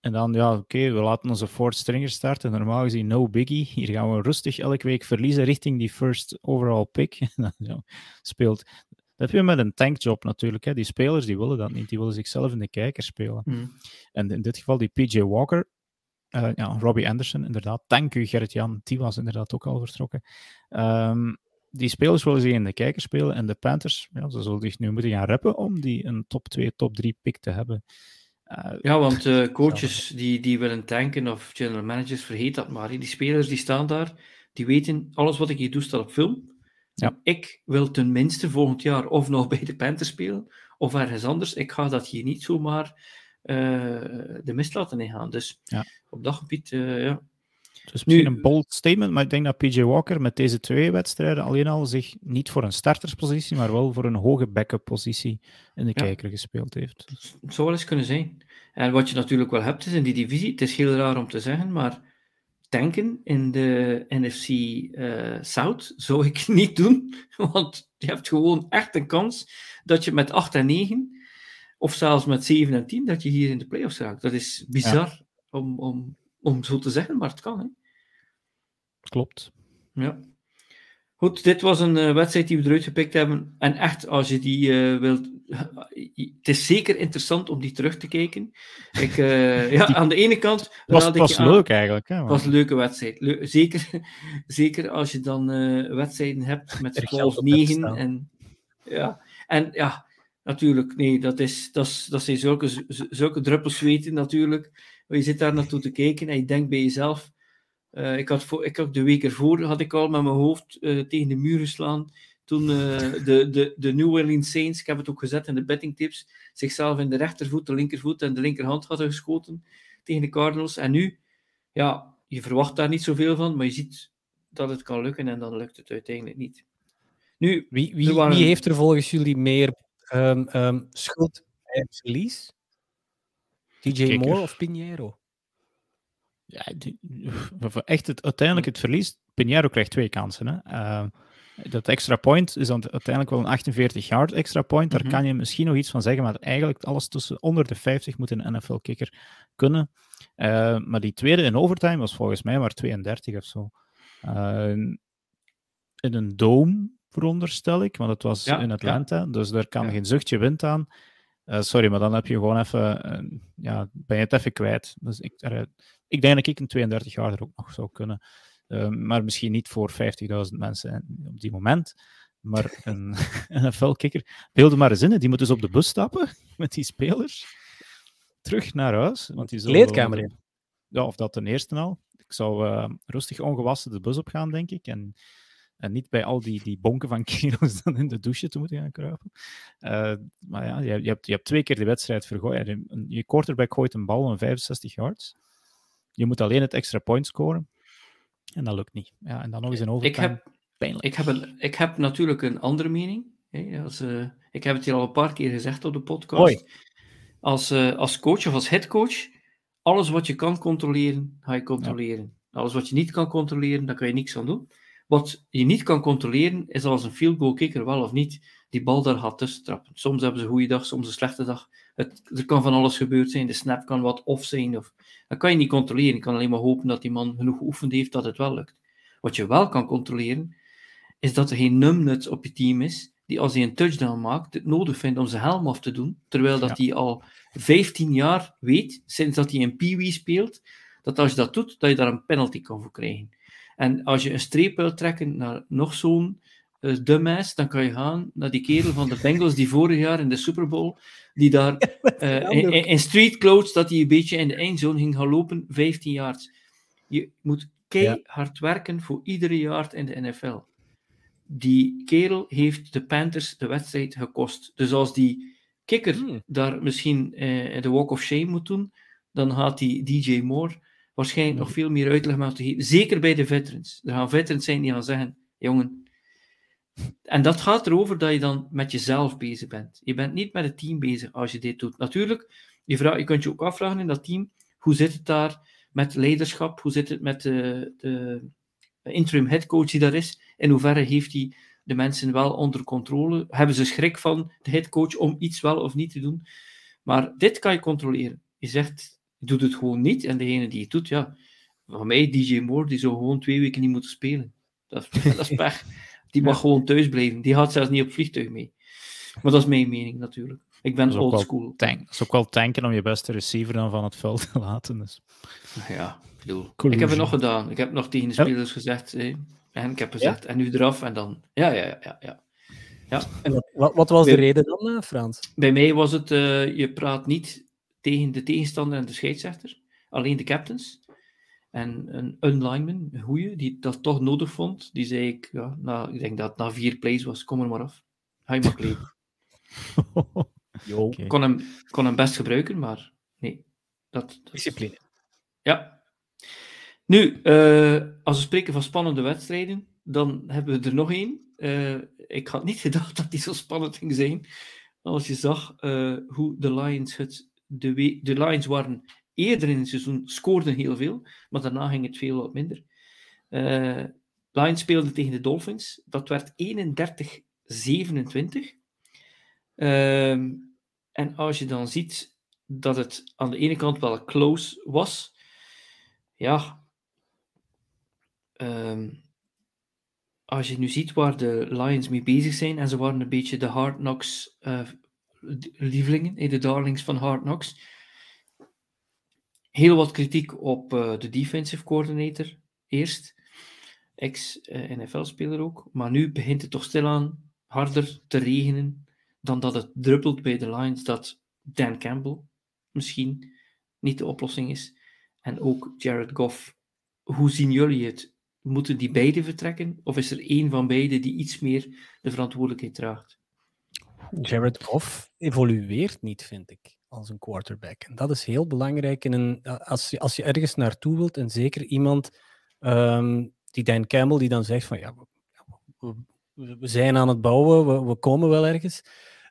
En dan, ja, oké, okay, we laten onze fourth stringer starten. Normaal gezien, no biggie. Hier gaan we rustig elke week verliezen richting die first overall pick. ja, speelt dat heb je met een tankjob natuurlijk. Hè. Die spelers die willen dat niet. Die willen zichzelf in de kijker spelen. Mm. En in dit geval die PJ Walker, uh, ja, Robbie Anderson, inderdaad. Dank u, Gerrit-Jan. Die was inderdaad ook al vertrokken. Um, die spelers willen zich in de kijker spelen en de Panthers, ja, ze zullen zich nu moeten gaan reppen om die een top 2, top 3 pick te hebben. Uh, ja, want uh, coaches die, die willen tanken of general managers, vergeet dat maar. Die spelers die staan daar, die weten, alles wat ik hier doe staat op film. Ja. Ik wil tenminste volgend jaar of nog bij de Panthers spelen, of ergens anders. Ik ga dat hier niet zomaar uh, de mist laten ingaan. Dus ja. op dat gebied, ja, dus misschien nu, een bold statement, maar ik denk dat PJ Walker met deze twee wedstrijden alleen al zich niet voor een starterspositie, maar wel voor een hoge backup positie in de kijker gespeeld heeft. Het zou wel eens kunnen zijn. En wat je natuurlijk wel hebt is in die divisie, het is heel raar om te zeggen, maar tanken in de NFC uh, eh, South zou ik niet doen, want je hebt gewoon echt een kans dat je met 8 en 9, of zelfs met 7 en 10, dat je hier in de playoffs raakt. Dat is bizar ja. om, om, om zo te zeggen, maar het kan. Hè. Klopt. Ja. Goed, dit was een uh, wedstrijd die we eruit gepikt hebben. En echt, als je die uh, wilt... het is zeker interessant om die terug te kijken. Ik, uh, ja, aan de ene kant... was, was leuk eigenlijk. Het was een leuke wedstrijd. Le zeker, zeker als je dan wedstrijden hebt met 12-9. En, ja, en ja, natuurlijk, nee, dat, is, dat, is, dat zijn zulke, zulke druppels weten natuurlijk. Je zit daar naartoe te kijken en je denkt bij jezelf uh, ik, had voor, ik had de week ervoor had ik al met mijn hoofd uh, tegen de muur geslaan. Toen uh, de, de, de New Orleans Saints, ik heb het ook gezet in de betting tips, zichzelf in de rechtervoet, de linkervoet en de linkerhand hadden geschoten tegen de Cardinals. En nu, ja, je verwacht daar niet zoveel van, maar je ziet dat het kan lukken en dan lukt het uiteindelijk niet. Nu, wie, wie, wie heeft er volgens jullie meer um, um, schuld bij het verlies? DJ Moore of Pinheiro? Ja, echt het, uiteindelijk het verlies. Pinheiro krijgt twee kansen. Hè. Uh, dat extra point is dan uiteindelijk wel een 48 yard extra point. Daar mhm. kan je misschien nog iets van zeggen, maar eigenlijk alles tussen onder de 50 moet een NFL-kicker kunnen. Uh, maar die tweede in overtime was volgens mij maar 32 of zo. Uh, in een dome, veronderstel ik, want het was in Atlanta, ja. dus daar kan ja. geen zuchtje wind aan. Uh, sorry, maar dan heb je gewoon even, ja, ben je het even kwijt. Dus ik, ik denk dat ik een 32 jaar er ook nog zou kunnen. Uh, maar misschien niet voor 50.000 mensen op die moment. Maar een NFL-kikker. Beeld maar eens in, die moeten dus op de bus stappen met die spelers. Terug naar huis. Want die Kleedkamer in. Ja, of dat ten eerste al. Ik zou rustig ongewassen de bus op gaan, denk ik. En, en niet bij al die, die bonken van kilo's dan in de douche te moeten gaan kruipen. Uh, maar ja, je, je, hebt, je hebt twee keer de wedstrijd vergooid. Je quarterback gooit een bal van 65 yards. Je moet alleen het extra point scoren. En dat lukt niet. Ja, en dan nog eens een overtime. Ik heb, Pijnlijk. Ik heb, een, ik heb natuurlijk een andere mening. Hè, als, uh, ik heb het hier al een paar keer gezegd op de podcast. Als, uh, als coach of als headcoach, alles wat je kan controleren, ga je controleren. Alles wat je niet kan controleren, daar kan je niks aan doen. Wat je niet kan controleren, is als een field goal kicker wel of niet die bal daar gaat tussen trappen. Soms hebben ze een goede dag, soms een slechte dag. Het, er kan van alles gebeurd zijn. De snap kan wat off zijn. Of, dat kan je niet controleren. Je kan alleen maar hopen dat die man genoeg geoefend heeft dat het wel lukt. Wat je wel kan controleren, is dat er geen numbnuts op je team is die als hij een touchdown maakt, het nodig vindt om zijn helm af te doen. Terwijl dat hij al 15 jaar weet, sinds dat hij een Pee-wee speelt, dat als je dat doet, dat je daar een penalty kan voor krijgen. En als je een streep wilt trekken naar nog zo'n uh, dumbass, dan kan je gaan naar die kerel van de Bengals die vorig jaar in de Super Bowl, die daar uh, in, in, street clothes, dat hij een beetje in de eindzone ging gaan lopen, 15 yards. Je moet keihard ja. werken voor iedere yard in de NFL. Die kerel heeft de Panthers de wedstrijd gekost. Dus als die kikker hmm. daar misschien uh, de walk of shame moet doen, dan gaat die DJ Moore waarschijnlijk nog veel meer uitleg moeten geven. Zeker bij de veterans. Er gaan veterans zijn die gaan zeggen, jongen, en dat gaat erover dat je dan met jezelf bezig bent. Je bent niet met het team bezig als je dit doet. Natuurlijk, je, vraag, je kunt je ook afvragen in dat team, hoe zit het daar met leiderschap? Hoe zit het met de, de interim headcoach die daar is? In hoeverre heeft hij de mensen wel onder controle? Hebben ze schrik van de headcoach om iets wel of niet te doen? Maar dit kan je controleren. Je zegt, doet het gewoon niet. En degene die het doet, ja, van mij, DJ Moore, die zou gewoon twee weken niet moeten spelen. Dat, dat is pech. Die mag gewoon thuis blijven. Die gaat zelfs niet op vliegtuig mee. Maar dat is mijn mening natuurlijk. Ik ben old school. Tank, dat is ook wel tanken om je beste receiver dan van het veld te laten. Dus. Ja, ik bedoel. Ik heb het nog gedaan. Ik heb nog tegen de spelers gezegd: En ik heb gezegd, en nu eraf, en dan... Ja, ja, ja, ja. ja. En wat, wat, wat was de reden dan, eh, Frans? Bij mij was het, eh, je praat niet tegen de tegenstander en de scheidsrechter, alleen de captains. En een unlineman, een goeie, die dat toch nodig vond, die zei ik, ja, na, ik denk dat het na vier plays was, kom er maar af. Ga je maar. Jo. Oké. kon, hem, kon hem best gebruiken, maar nee. Dat, dat- Discipline. Ja. Nu, eh, als we spreken van spannende wedstrijden, dan hebben we er nog één. Eh, ik had niet gedacht dat die zo spannend ging zijn. Als je zag eh, hoe de Lions het. De, de Lions waren eerder in het seizoen, scoorden heel veel, maar daarna ging het veel wat minder. Eh Lions speelden tegen de Dolphins. Dat werd 31-27. Ehm, en als je dan ziet dat het aan de ene kant wel close was, ja. ehm, als je nu ziet waar de Lions mee bezig zijn, en ze waren een beetje de Hard Knocks eh, lievelingen, eh, de darlings van Hard Knocks. Heel wat kritiek op eh, de defensive coordinator eerst, ex-NFL-speler ook, maar nu begint het toch stilaan harder te regenen dan dat het druppelt bij de Lions dat Dan Campbell misschien niet de oplossing is. En ook Jared Goff. Hoe zien jullie het? Moeten die beide vertrekken? Of is er één van beide die iets meer de verantwoordelijkheid draagt? Jared Goff evolueert niet, vind ik, als een quarterback. En dat is heel belangrijk in een, als, je, als je ergens naartoe wilt, en zeker iemand ehm, die Dan Campbell, die dan zegt van ja, we, zijn aan het bouwen, we, komen wel ergens.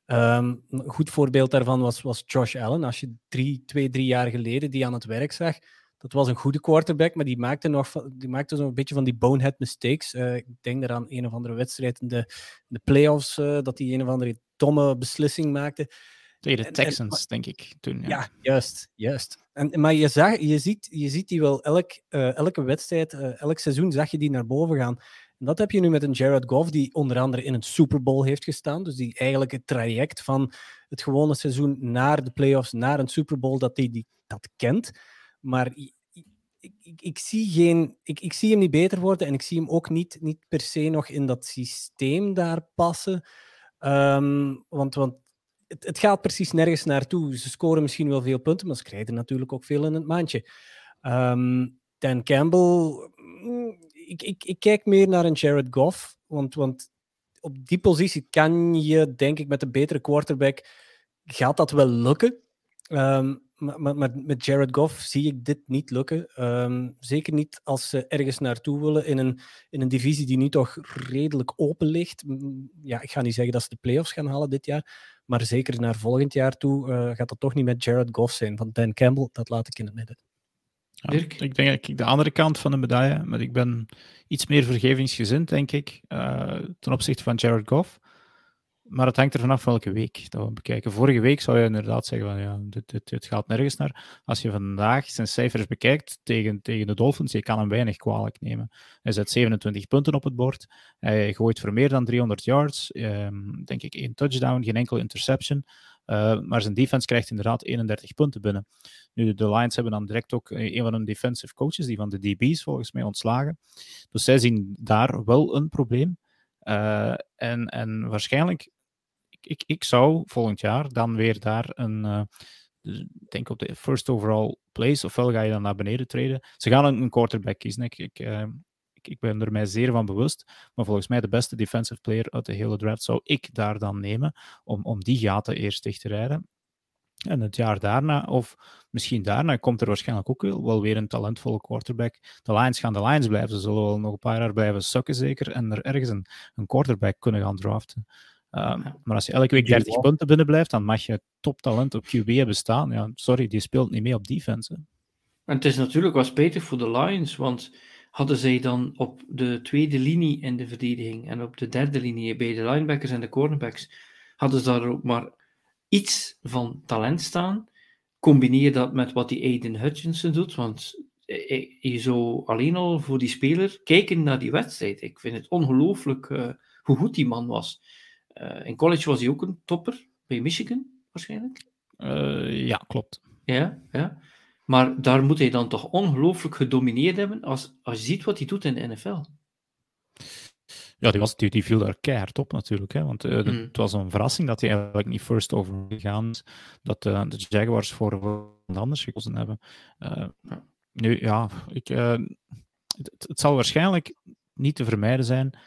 Ehm, een goed voorbeeld daarvan was, was Josh Allen. Als je drie, twee, drie jaar geleden die aan het werk zag, dat was een goede quarterback, maar die maakte nog die maakte zo'n beetje van die bonehead mistakes. Eh, ik denk daar aan een of andere wedstrijd in de, in de playoffs, eh, dat hij een of andere domme beslissing maakte. Tegen de en- Texans, denk ik, toen. Ja. Ja, juist. juist. En, maar je, zag, je, ziet, je ziet die wel elk, eh, elke wedstrijd, eh, elk seizoen zag je die naar boven gaan. En dat heb je nu met een Jared Goff, die onder andere in een Super Bowl heeft gestaan. Dus die eigenlijk het traject van het gewone seizoen naar de playoffs, naar een Super Bowl, dat hij die, dat kent. Maar ik, ik, ik, zie geen, ik, ik zie hem niet beter worden en ik zie hem ook niet, niet per se nog in dat systeem daar passen. Ehm, want, want het, het gaat precies nergens naartoe. Ze scoren misschien wel veel punten, maar ze krijgen natuurlijk ook veel in het maandje. Ehm, Dan Campbell, mm, ik, ik, ik kijk meer naar een Jared Goff, want, want op die positie kan je, denk ik, met een betere quarterback, gaat dat wel lukken. Ehm, maar, maar, maar met Jared Goff zie ik dit niet lukken. Ehm, zeker niet als ze ergens naartoe willen in een, in een divisie die nu toch redelijk open ligt. Ja, ik ga niet zeggen dat ze de playoffs gaan halen dit jaar, maar zeker naar volgend jaar toe eh, gaat dat toch niet met Jared Goff zijn. Want Dan Campbell, dat laat ik in het midden. Ja, Dirk? Ik denk dat ik de andere kant van de medaille, maar ik ben iets meer vergevingsgezind, denk ik, eh, ten opzichte van Jared Goff. Maar het hangt er vanaf welke week dat we bekijken. Vorige week zou je inderdaad zeggen van ja, dit, gaat nergens naar. Als je vandaag zijn cijfers bekijkt tegen, tegen de Dolphins, je kan hem weinig kwalijk nemen. Hij zet 27 punten op het bord. Hij gooit voor meer dan 300 yards. ehm, denk ik één touchdown, geen enkele interception. Eh, maar zijn defense krijgt inderdaad 31 punten binnen. Nu, de Lions hebben dan direct ook eh, een van hun defensive coaches, die van de DB's volgens mij ontslagen. Dus zij zien daar wel een probleem. Eh, en, en waarschijnlijk, ik, ik, zou volgend jaar dan weer daar een, ik denk op de first overall place, ofwel ga je dan naar beneden treden. Ze gaan een, quarterback kiezen. Ik, ik, eh, ik, ik ben er mij zeer van bewust. Maar volgens mij de beste defensive player uit de hele draft zou ik daar dan nemen om, om die gaten eerst dicht te rijden. En het jaar daarna, of misschien daarna, komt er waarschijnlijk ook wel, wel weer een talentvolle quarterback. De Lions gaan de Lions blijven. Ze zullen wel nog een paar jaar blijven sukken, zeker. En er ergens een, een quarterback kunnen gaan draften. Um, maar als je elke week 30 Ja. punten binnen blijft, dan mag je toptalent op QB hebben staan. Ja, sorry, die speelt niet mee op defense. hè. En het is natuurlijk wel spijtig voor de Lions, want hadden zij dan op de tweede linie in de verdediging en op de derde linie bij de linebackers en de cornerbacks, hadden ze daar ook maar iets van talent staan. Combineer dat met wat die Aiden Hutchinson doet, want eh, je zou alleen al voor die speler kijken naar die wedstrijd. Ik vind het ongelooflijk eh, hoe goed die man was. Eh, in college was hij ook een topper, bij Michigan waarschijnlijk. Uh, ja, klopt. Ja, ja. Maar daar moet hij dan toch ongelooflijk gedomineerd hebben als, als je ziet wat hij doet in de NFL. Ja, die, was, die, die viel daar keihard op natuurlijk. Hè? Want uh, mm. het was een verrassing dat hij eigenlijk niet first over gegaan is. Dat uh, de Jaguars voor iemand anders gekozen hebben. Uh, nu, ja, ik, het, het, zal waarschijnlijk niet te vermijden zijn.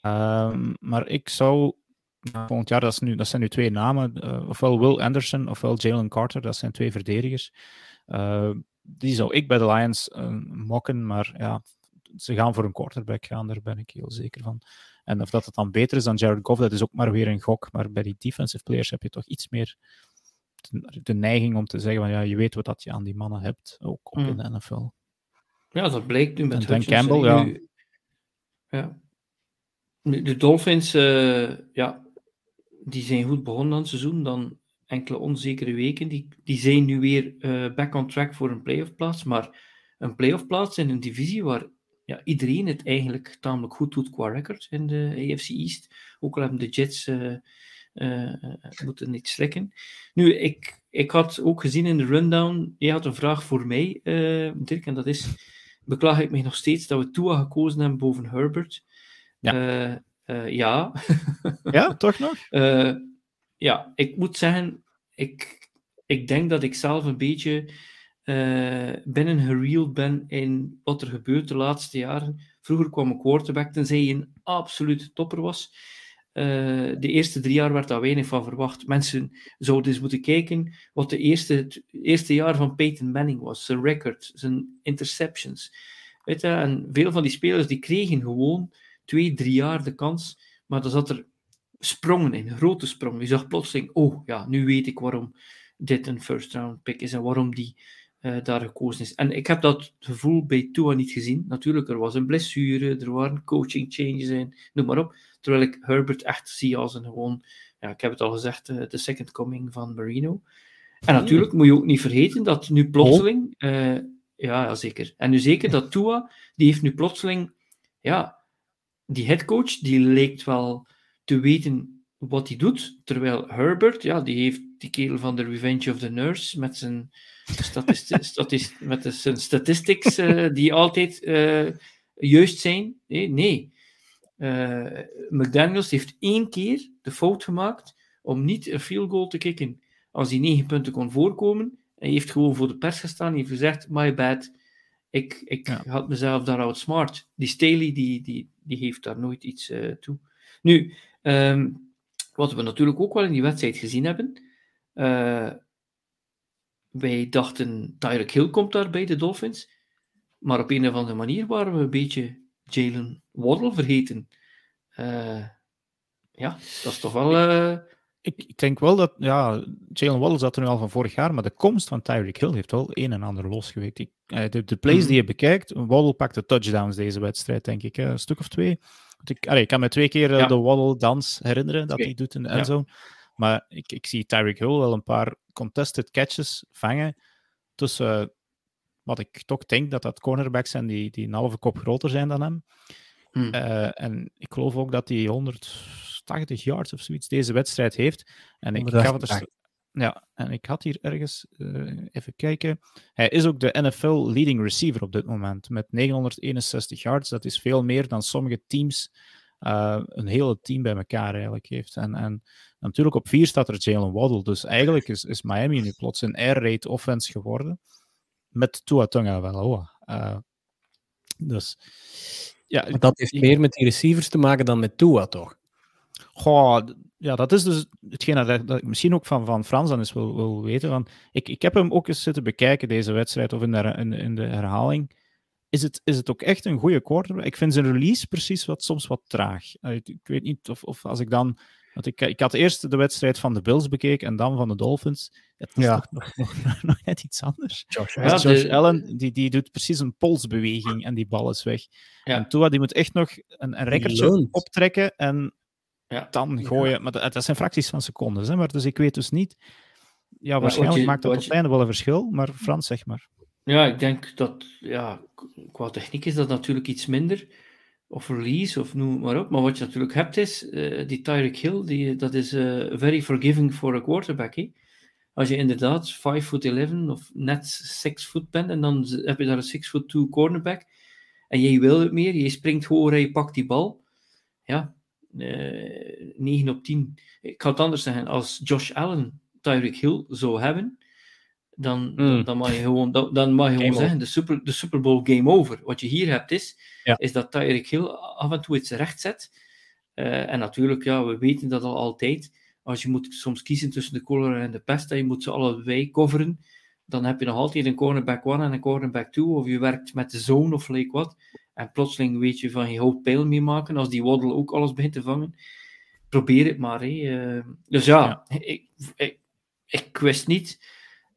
Ehm, maar ik zou volgend jaar, dat, is nu, dat zijn nu twee namen. ofwel Will Anderson ofwel Jalen Carter. Dat zijn twee verdedigers. die zou ik bij de Lions mokken. Maar ja, ze gaan voor een quarterback gaan, daar ben ik heel zeker van. En of dat het dan beter is dan Jared Goff, dat is ook maar weer een gok. Maar bij die defensive players heb je toch iets meer de, neiging om te zeggen van ja, je weet wat dat je aan die mannen hebt, ook op in de NFL. Ja, dat blijkt nu met Dan Campbell, ja. ja. De Dolphins, uh, ja, die zijn goed begonnen aan het seizoen. Dan enkele onzekere weken. Die, die zijn nu weer uh, back on track voor een playoff plaats. Maar een playoff plaats in een divisie waar ja, iedereen het eigenlijk tamelijk goed doet qua record in de AFC East. Ook al hebben de Jets uh, uh, moeten niet slikken. Nu, ik, ik had ook gezien in de rundown, je had een vraag voor mij, Dirk, en dat is, beklaag ik mij nog steeds dat we Tua gekozen hebben boven Herbert? Ja. Ja. ja, toch nog? ja, ik moet zeggen, ik, ik denk dat ik zelf een beetje uh, binnen gereeld ben in wat er gebeurt de laatste jaren. Vroeger kwam een quarterback tenzij hij een absolute topper was. Uh, de eerste drie jaar werd daar weinig van verwacht. Mensen zouden eens moeten kijken wat de eerste, het eerste jaar van Peyton Manning was. Zijn record, zijn interceptions. Weet je, en veel van die spelers die kregen gewoon twee, drie jaar de kans. Maar dan zat er sprongen in, grote sprongen. Je zag plotseling, oh ja, nu weet ik waarom dit een first round pick is en waarom die uh, daar gekozen is. En ik heb dat gevoel bij Tua niet gezien. Natuurlijk, er was een blessure, er waren coaching changes in, noem maar op. Terwijl ik Herbert echt zie als een gewoon, ja, ik heb het al gezegd, uh, de second coming van Marino. En natuurlijk moet je ook niet vergeten dat nu plotseling, uh, ja, zeker. En nu zeker dat Tua, die heeft nu plotseling, ja, die headcoach, die leek wel te weten wat hij doet. Terwijl Herbert, ja, die heeft die kerel van The Revenge of the Nurse met zijn statist met zijn statistics uh, die altijd uh, juist zijn. Nee, nee. Uh, McDaniels heeft één keer de fout gemaakt om niet een field goal te kicken als hij negen punten kon voorkomen. Hij heeft gewoon voor de pers gestaan en heeft gezegd, my bad, ik, ik had mezelf daar outsmart. Die Staley, die, die, die heeft daar nooit iets toe. Nu, um, wat we natuurlijk ook wel in die wedstrijd gezien hebben, wij dachten, Tyreek Hill komt daar bij de Dolphins. Maar op een of andere manier waren we een beetje Jalen Waddle vergeten. Uh, ja, dat is toch wel... Ik, ik, denk wel dat, ja, Jalen Waddle zat er nu al van vorig jaar, maar de komst van Tyreek Hill heeft wel een en ander losgeweekt. Ik, uh, de, de plays mm. die je bekijkt, Waddle pakte touchdowns deze wedstrijd, denk ik. Een stuk of twee. Ik, allee, ik kan me twee keer ja. de Waddle-dans herinneren dat hij doet in de endzone. Ja. Maar ik, ik zie Tyreek Hill wel een paar contested catches vangen tussen wat ik toch denk dat dat cornerbacks zijn die, die een halve kop groter zijn dan hem. Hmm. Uh, en ik geloof ook dat hij 180 yards of zoiets deze wedstrijd heeft. En ik, het er, ja, en ik had hier ergens, uh, even kijken. Hij is ook de NFL leading receiver op dit moment met 961 yards. Dat is veel meer dan sommige teams, uh, een hele team bij elkaar eigenlijk heeft. En, en natuurlijk op vier staat er Jalen Waddle. Dus eigenlijk is, is Miami nu plots een air raid offense geworden. Met Tua Tunga wel. Uh, dus, ja, maar dat heeft meer met die receivers te maken dan met Tua, toch? Goh, ja, dat is dus hetgeen dat, dat ik misschien ook van, van Frans dan eens wil, wil weten. Want ik, ik heb hem ook eens zitten bekijken, deze wedstrijd, of in de, in, in de herhaling. Is het, is het ook echt een goede quarterback? Ik vind zijn release precies wat, soms wat traag. Ik, ik weet niet of, of als ik dan want ik, ik had eerst de wedstrijd van de Bills bekeken en dan van de Dolphins. Het is ja. nog, nog, nog, net iets anders. Josh, ja, Josh Allen die, die doet precies een polsbeweging en die bal is weg. Ja. En Tua die moet echt nog een, een optrekken en ja. dan gooien. Maar dat, dat, zijn fracties van secondes. Hè? Maar dus ik weet dus niet. Ja, waarschijnlijk je, maakt dat op het einde wel een verschil, maar Frans, zeg maar. Ja, ik denk dat ja, qua techniek is dat natuurlijk iets minder of release, of noem maar op. Maar wat je natuurlijk hebt is, uh, die Tyreek Hill, die, dat is uh, very forgiving for a quarterback. Hè? Als je inderdaad 5 foot 11 of net 6 foot bent, en dan heb je daar een 6 foot 2 cornerback, en jij wil het meer, je springt hoger en je pakt die bal, ja, 9 op 10. Ik ga het anders zeggen. Als Josh Allen Tyreek Hill zou hebben, dan, dan, Mm. dan mag je gewoon, dan, dan mag je gewoon zeggen, de Super, de Super Bowl game over. Wat je hier hebt is, Ja. is dat Tyreek Hill af en toe iets recht zet. Eh, en natuurlijk, ja, we weten dat al altijd. Als je moet soms kiezen tussen de cholera en de pest, en je moet ze allebei coveren, dan heb je nog altijd een cornerback 1 en een cornerback 2, of je werkt met de zone of like wat. En plotseling weet je van je houdt pijl mee maken, als die Waddle ook alles begint te vangen. Probeer het maar. Hè. Eh, dus ja, Ik, ik, ik wist niet.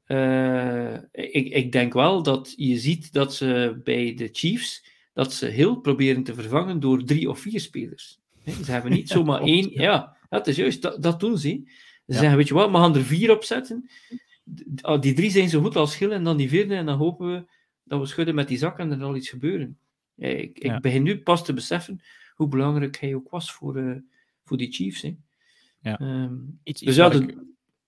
Eh, ik, ik denk wel dat je ziet dat ze bij de Chiefs dat ze heel proberen te vervangen door drie of vier spelers. Ze hebben niet zomaar één. ja. Dat is juist, dat, dat doen ze. Ze Ja. zeggen, weet je wat, we gaan er vier op zetten. Ah, Die drie zijn zo goed als schil en dan die vierde en dan hopen we dat we schudden met die zak en er zal iets gebeuren. Ja, ik, begin nu pas te beseffen hoe belangrijk hij ook was voor, eh, voor die Chiefs. Hè. Ja. Ehm, Iets, dus ja, ik-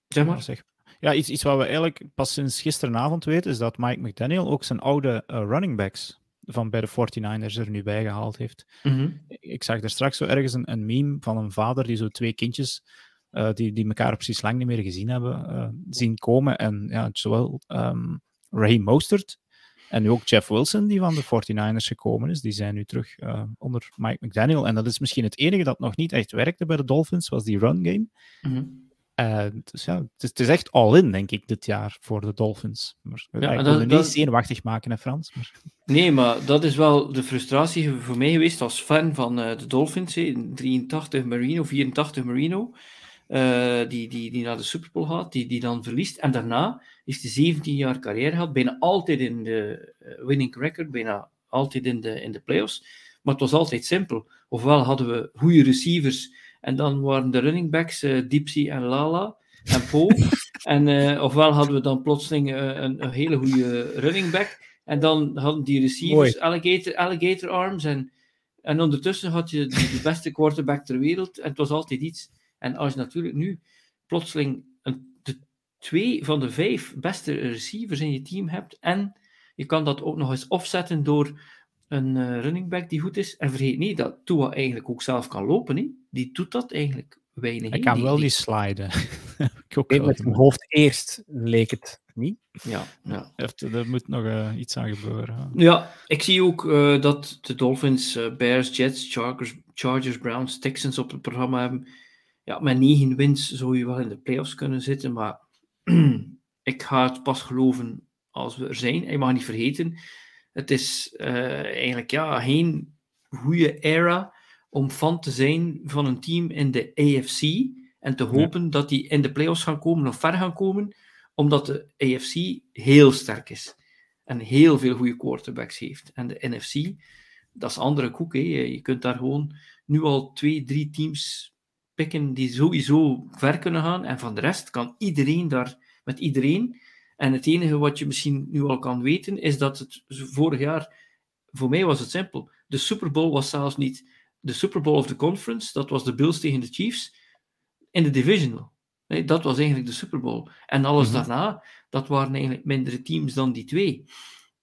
zeg maar zeg. Ja, iets, iets wat we eigenlijk pas sinds gisteravond weten, is dat Mike McDaniel ook zijn oude eh, running backs van bij de 49ers er nu bij gehaald heeft. Mhm. Ik zag er straks zo ergens een, een meme van een vader die zo twee kindjes, eh, die, die elkaar precies lang niet meer gezien hebben, zien komen. En ja, zowel ehm Ray Mostert en nu ook Jeff Wilson, die van de 49ers gekomen is, die zijn nu terug eh, onder Mike McDaniel. En dat is misschien het enige dat nog niet echt werkte bij de Dolphins, was die run game. Mhm. Eh, dus ja, het is, het is echt all-in, denk ik, dit jaar voor de Dolphins. Maar, ja, en ik dat- niet dat- zenuwachtig maken, hè, Frans. Maar, Nee, maar dat is wel de frustratie voor mij geweest als fan van eh, de Dolphins. hè. 83 Marino, 84 Marino, eh, die, die, die naar de Super Bowl gaat, die, die dan verliest. En daarna heeft hij 17 jaar carrière gehad, bijna altijd in de eh, winning record, bijna altijd in de, in de playoffs. Maar het was altijd simpel. Ofwel hadden we goede receivers en dan waren de running backs Dipsy en Lala en Poe. en, ofwel hadden we dan plotseling een, een hele goede running back. En dan hadden die receivers alligator, alligator arms. En, en ondertussen had je de, de beste quarterback ter wereld. En het was altijd iets. En als je natuurlijk nu plotseling een, de twee van de vijf beste receivers in je team hebt. En je kan dat ook nog eens offsetten door een eh, running back die goed is. En vergeet niet dat Tua eigenlijk ook zelf kan lopen. Hè? Die doet dat eigenlijk weinig. hij hè. kan Die- wel die- niet sliden. Ik wel met zijn hoofd eerst leek het niet. Ja, ja. Heeft- Er moet nog eh, iets aan gebeuren. ja. Ja, ik zie ook eh, dat de Dolphins, Bears, Jets, Chargers, Chargers, Browns, Texans op het programma hebben. Ja, met negen wins zou je wel in de playoffs kunnen zitten, maar ik ga het pas geloven als we er zijn. En je mag niet vergeten, het is eh, eigenlijk ja, geen goede era om fan te zijn van een team in de AFC en te hopen dat die in de playoffs gaan komen of ver gaan komen, omdat de AFC heel sterk is en heel veel goede quarterbacks heeft. En de NFC, dat is andere koek. Hè. Je kunt daar gewoon nu al twee, drie teams pikken die sowieso ver kunnen gaan. En van de rest kan iedereen daar met iedereen. En het enige wat je misschien nu al kan weten, is dat het vorig jaar, voor mij was het simpel. De Super Bowl was zelfs niet de Super Bowl of the Conference, dat was de Bills tegen de Chiefs, in de divisional. Nee, dat was eigenlijk de Super Bowl. En alles Mhm. daarna, dat waren eigenlijk mindere teams dan die twee.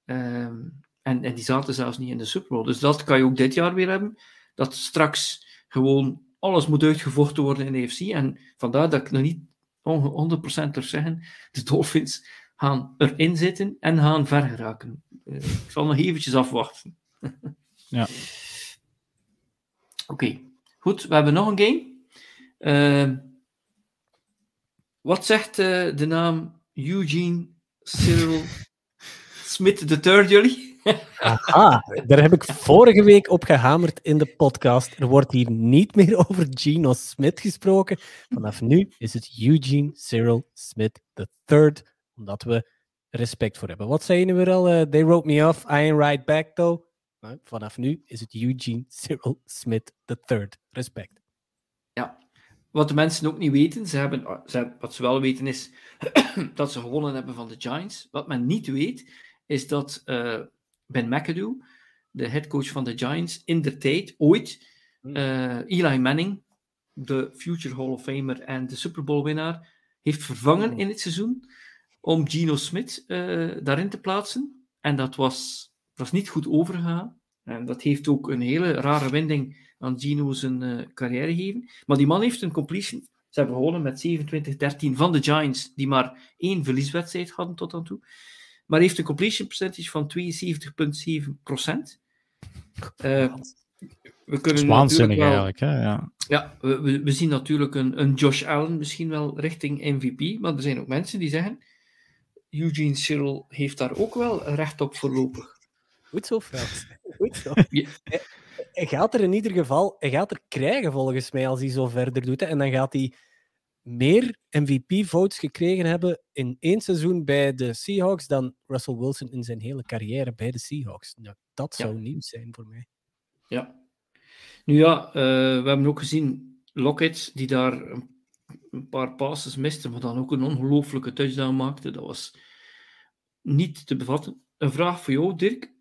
Ehm, en, en die zaten zelfs niet in de Super Bowl. Dus dat kan je ook dit jaar weer hebben. Dat straks gewoon alles moet uitgevochten worden in de AFC. En vandaar dat ik nog niet onge- 100% durf zeggen, de Dolphins gaan erin zitten en gaan ver geraken. Eh, ik zal nog eventjes afwachten. Ja. Oké, goed. We hebben nog een game. Ehm, wat zegt eh, de naam Eugene Cyril Smith III jullie? Aha, daar heb ik vorige week op gehamerd in de podcast. Er wordt hier niet meer over Geno Smith gesproken. Vanaf nu is het Eugene Cyril Smith III, omdat we respect voor hebben. Wat zei je nu weer al? Eh, they wrote me off, I ain't right back though. Nou, vanaf nu is het Eugene Cyril Smith III. Respect. Ja. Wat de mensen ook niet weten, ze hebben, ze hebben- wat ze wel weten is dat ze gewonnen hebben van de Giants. Wat men niet weet, is dat eh, Ben McAdoo, de headcoach van de Giants, in de tijd ooit Hmm. eh, Eli Manning, de future Hall of Famer en de Super Bowl winnaar, heeft vervangen Hmm. in het seizoen om Geno Smith eh, daarin te plaatsen. En dat was, dat was niet goed overgegaan. En dat heeft ook een hele rare wending aan Gino zijn uh, carrière gegeven. Maar die man heeft een completion. Ze hebben gewonnen met 27-13 van de Giants, die maar één verlieswedstrijd hadden tot dan toe. Maar heeft een completion percentage van 72,7 procent. Uh, we kunnen waanzinnig wel, eigenlijk. Hè? Ja, ja we, we, zien natuurlijk een, een Josh Allen misschien wel richting MVP. Maar er zijn ook mensen die zeggen. Eugene Cyril heeft daar ook wel recht op voorlopig. Goed zo, Frans. Goed zo. Hij gaat er in ieder geval hij gaat er krijgen, volgens mij, als hij zo verder doet. Hè. En dan gaat hij meer MVP-votes gekregen hebben in één seizoen bij de Seahawks dan Russell Wilson in zijn hele carrière bij de Seahawks. Nou, dat zou ja. nieuws zijn voor mij. Ja. Nu ja, uh, we hebben ook gezien Lockett, die daar een paar passes miste, maar dan ook een ongelooflijke touchdown maakte. Dat was niet te bevatten. Een vraag voor jou, Dirk.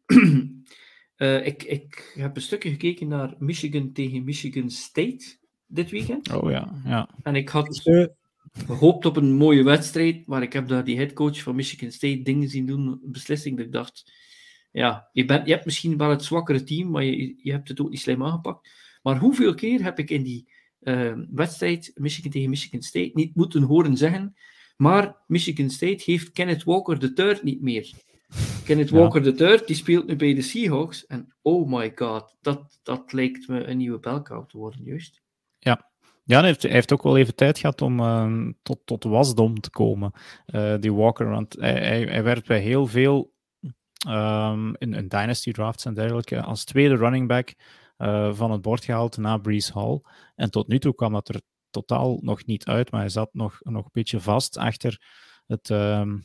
uh, ik, ik heb een stukje gekeken naar Michigan tegen Michigan State dit weekend. Oh ja, ja. En ik had gehoopt op een mooie wedstrijd, maar ik heb daar die headcoach van Michigan State dingen zien doen, beslissing dat ik dacht, ja, je, bent, je hebt misschien wel het zwakkere team, maar je, je hebt het ook niet slim aangepakt. Maar hoeveel keer heb ik in die uh, wedstrijd Michigan tegen Michigan State niet moeten horen zeggen, maar Michigan State heeft Kenneth Walker de third niet meer. Kenneth Walker de third, die speelt nu bij de Seahawks. En oh my god, dat, dat lijkt me een nieuwe belkoud te worden, juist. Ja, ja, hij heeft, hij heeft ook wel even tijd gehad om uh, tot, tot wasdom te komen, uh, die Walker. Want hij, hij, hij, werd bij heel veel um, in, in dynasty drafts en dergelijke als tweede running back uh, van het bord gehaald na Brees Hall. En tot nu toe kwam dat er totaal nog niet uit, maar hij zat nog, nog een beetje vast achter het um,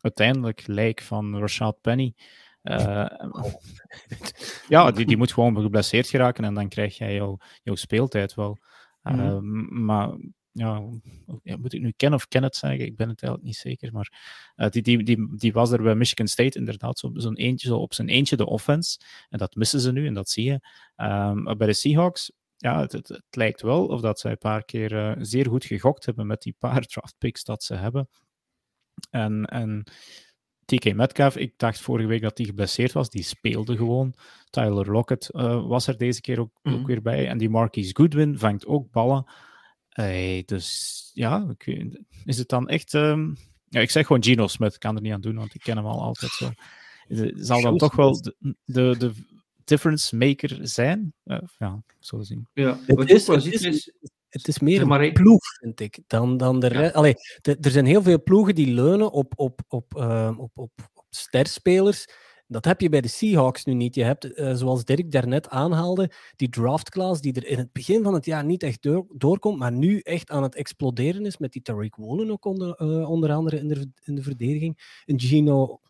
uiteindelijk lijk van Rashad Penny. Uh, ja, die, die moet gewoon geblesseerd geraken en dan krijg jij jouw, jouw speeltijd wel. Uh, mm. Maar ja, moet ik nu Ken of Kenneth zeggen? Ik ben het eigenlijk niet zeker. Maar uh, die, die, die, die was er bij Michigan State inderdaad zo'n zo eentje, zo op zijn eentje de offense. En dat missen ze nu en dat zie je. Um, bij de Seahawks, ja, het, het, het, lijkt wel of dat zij een paar keer uh, zeer goed gegokt hebben met die paar draft picks dat ze hebben. En, en TK Metcalf, ik dacht vorige week dat hij geblesseerd was. Die speelde gewoon. Tyler Lockett uh, was er deze keer ook, mm -hmm. ook, weer bij. En die Marquise Goodwin vangt ook ballen. Dus ja, is het dan echt... Um... ja, ik zeg gewoon Geno Smith, ik kan er niet aan doen, want ik ken hem al altijd zo. Zal dan toch wel de, de, de difference maker zijn? Uh, ja, zo zien. Ja, is, het is, is, het is meer een ploeg, vind ik, dan, dan de ja. Allee, de, er zijn heel veel ploegen die leunen op, op, op, uh, op, op, op sterspelers. Dat heb je bij de Seahawks nu niet. Je hebt, uh, zoals Dirk daarnet aanhaalde, die draftclass die er in het begin van het jaar niet echt door, doorkomt, maar nu echt aan het exploderen is, met die Tariq Woolen ook onder, uh, onder andere in de, in de verdediging. Een Gino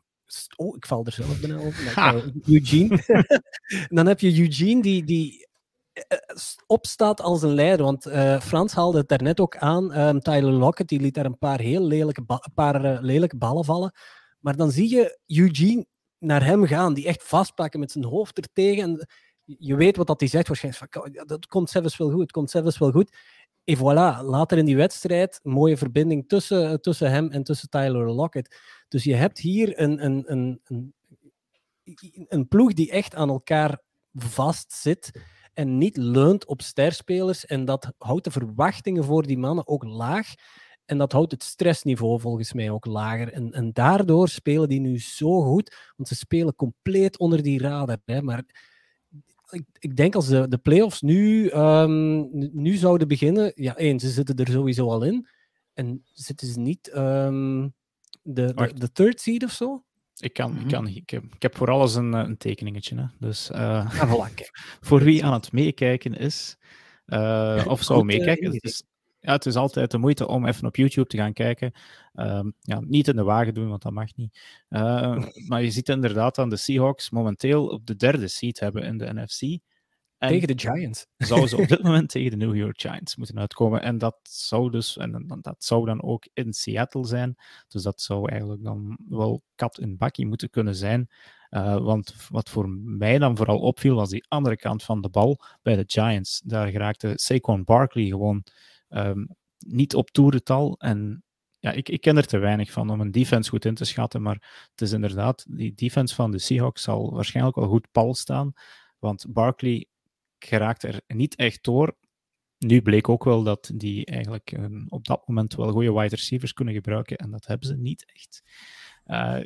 Oh, ik val er zelf bijna over. Eugene. dan heb je Eugene, die, die eh, opstaat als een leider. Want uh, Frans haalde het daarnet ook aan. Um, Tyler Lockett die liet daar een paar heel lelijke, een paar, uh, lelijke ballen vallen. Maar dan zie je Eugene naar hem gaan, die echt vastpakken met zijn hoofd er tegen. En je weet wat dat hij zegt waarschijnlijk. Van, dat komt zelfs wel goed, het komt zelfs wel goed. En voilà, later in die wedstrijd, mooie verbinding tussen, tussen hem en tussen Tyler Lockett. Dus je hebt hier een, een, een, een, een ploeg die echt aan elkaar vast zit en niet leunt op sterspelers. En dat houdt de verwachtingen voor die mannen ook laag. En dat houdt het stressniveau volgens mij ook lager. En, en daardoor spelen die nu zo goed, want ze spelen compleet onder die radar. Hè. Maar ik, ik denk als de, de playoffs nu, um, nu zouden beginnen, ja, één, ze zitten er sowieso al in. En zitten ze niet um, de, de, de, third seed of zo? Ik, kan, mm-hmm. ik, kan, ik, heb, ik heb voor alles een, een tekeningetje. Hè. Dus uh, voor wie aan het meekijken is, uh, of zou meekijken, het is, ja, het is altijd de moeite om even op YouTube te gaan kijken. Uh, ja, niet in de wagen doen, want dat mag niet. Uh, maar je ziet inderdaad aan de Seahawks momenteel op de derde seat hebben in de NFC. En tegen de Giants. Zouden ze op dit moment tegen de New York Giants moeten uitkomen. En dat zou dus, en dat zou dan ook in Seattle zijn. Dus dat zou eigenlijk dan wel kat in bakkie moeten kunnen zijn. Uh, want wat voor mij dan vooral opviel, was die andere kant van de bal bij de Giants. Daar geraakte Saquon Barkley gewoon um, niet op toerental. En ja, ik, ik ken er te weinig van om een defense goed in te schatten. Maar het is inderdaad, die defense van de Seahawks zal waarschijnlijk wel goed pal staan. Want Barkley geraakt er niet echt door. Nu bleek ook wel dat die eigenlijk op dat moment wel goede wide receivers kunnen gebruiken. En dat hebben ze niet echt. Uh,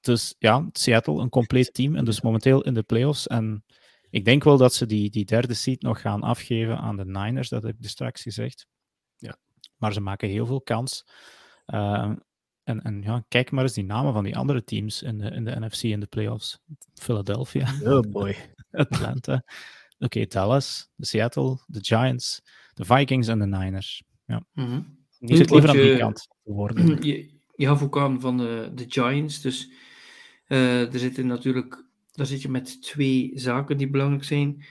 dus ja, Seattle, een compleet team. En dus momenteel in de playoffs. En ik denk wel dat ze die, die derde seat nog gaan afgeven aan de Niners. Dat heb ik dus straks gezegd. Maar ze maken heel veel kans. Uh, en, en ja, kijk maar eens die namen van die andere teams in de, in de NFC in de playoffs. Philadelphia. Oh boy. Atlanta. Oké, okay, Dallas, de Seattle, de Giants, de Vikings en de Niners. Ja. Mm -hmm. Die zit liever aan die kant te worden. Je, je gaf ook aan van de, de Giants. Dus uh, er zitten natuurlijk, daar zit je met twee zaken die belangrijk zijn.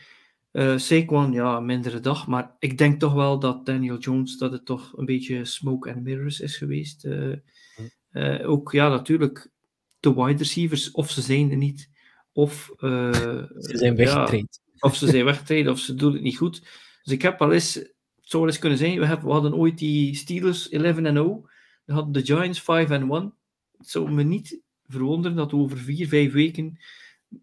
Uh, Saquon, ja, mindere dag. Maar ik denk toch wel dat Daniel Jones, dat het toch een beetje smoke and mirrors is geweest. Uh, uh, ook, ja, natuurlijk, de wide receivers, of ze zijn er niet, of... ze zijn weggetraind. Ja, of ze zijn weggetraind, of ze doen het niet goed. Dus ik heb al eens, het zou wel eens kunnen zijn, we, hebben, we hadden ooit die Steelers 11-0, we hadden de Giants 5-1. Het zou me niet verwonderen dat we over vier, vijf weken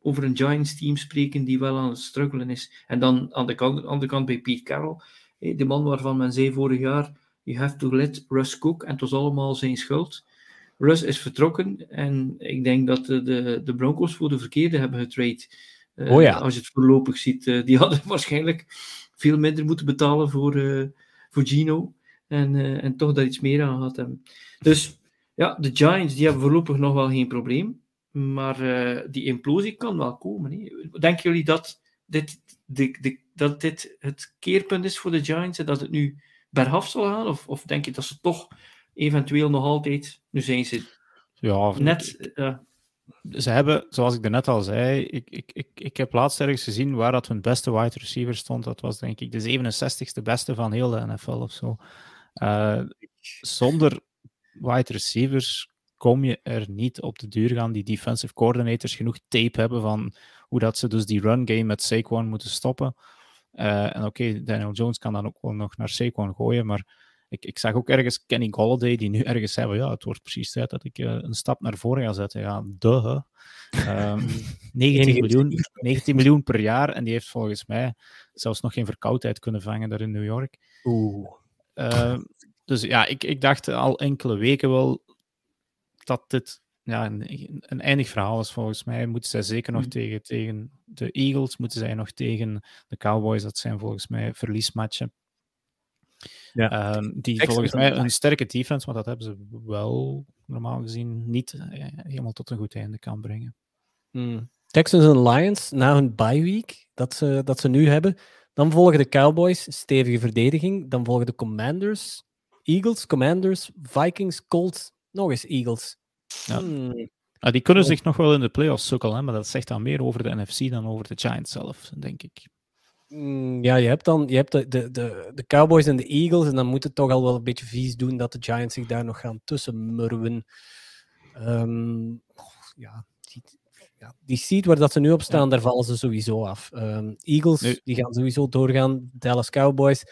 over een Giants team spreken die wel aan het struggelen is. En dan aan de kant, andere kant bij Pete Carroll, de man waarvan men zei vorig jaar, you have to let Russ cook, en het was allemaal zijn schuld. Russ is vertrokken en ik denk dat de, de, de Broncos voor de verkeerde hebben getrade. Uh, oh ja. Als je het voorlopig ziet, uh, die hadden waarschijnlijk veel minder moeten betalen voor, uh, voor Gino en, en toch daar iets meer aan gehad hebben. Dus ja, de Giants die hebben voorlopig nog wel geen probleem. Maar uh, die implosie kan wel komen. Hè. Denken jullie dat dit, de, de, dat dit het keerpunt is voor de Giants en dat het nu bergaf zal gaan? Of, of denk je dat ze toch eventueel nog altijd, nu zijn ze ja, net. Uh, ze hebben, zoals ik net al zei, ik, ik, ik, ik heb laatst ergens gezien waar dat hun beste wide receiver stond. Dat was denk ik de 67ste beste van heel de NFL of zo. Uh, zonder wide receivers kom je er niet op de duur gaan. Die defensive coordinators genoeg tape hebben van hoe dat ze dus die run game met Saquon moeten stoppen. Uh, en oké, okay, Daniel Jones kan dan ook wel nog naar Saquon gooien, maar ik, ik zag ook ergens Kenny Golladay die nu ergens zei, ja, het wordt precies tijd dat ik uh, een stap naar voren ga zetten. Ja, duh. Um, 19, miljoen, 19 miljoen per jaar en die heeft volgens mij zelfs nog geen verkoudheid kunnen vangen daar in New York. Oeh. Uh, dus ja, ik, ik dacht al enkele weken wel dat dit ja, een, een eindig verhaal is volgens mij. Moeten zij zeker nog mm. tegen, tegen de Eagles, moeten zij nog tegen de Cowboys. Dat zijn volgens mij verliesmatchen. Ja. Um, die volgens mij een sterke defense, want dat hebben ze wel normaal gezien niet uh, helemaal tot een goed einde kan brengen. Mm. Texans en Lions na hun bye week dat ze, dat ze nu hebben. Dan volgen de Cowboys, stevige verdediging. Dan volgen de Commanders, Eagles, Commanders, Vikings, Colts, nog eens Eagles. Ja. Hmm. Ja, die kunnen zich nog wel in de playoffs sukkelen, maar dat zegt dan meer over de NFC dan over de Giants zelf, denk ik. Hmm, ja, je hebt dan je hebt de, de, de, de, Cowboys en de Eagles, en dan moet het toch al wel een beetje vies doen dat de Giants zich daar nog gaan tussen murwen. Um, ja, die, ja, die seed waar dat ze nu op staan, ja. daar vallen ze sowieso af. Um, Eagles, nee. die gaan sowieso doorgaan. Dallas Cowboys.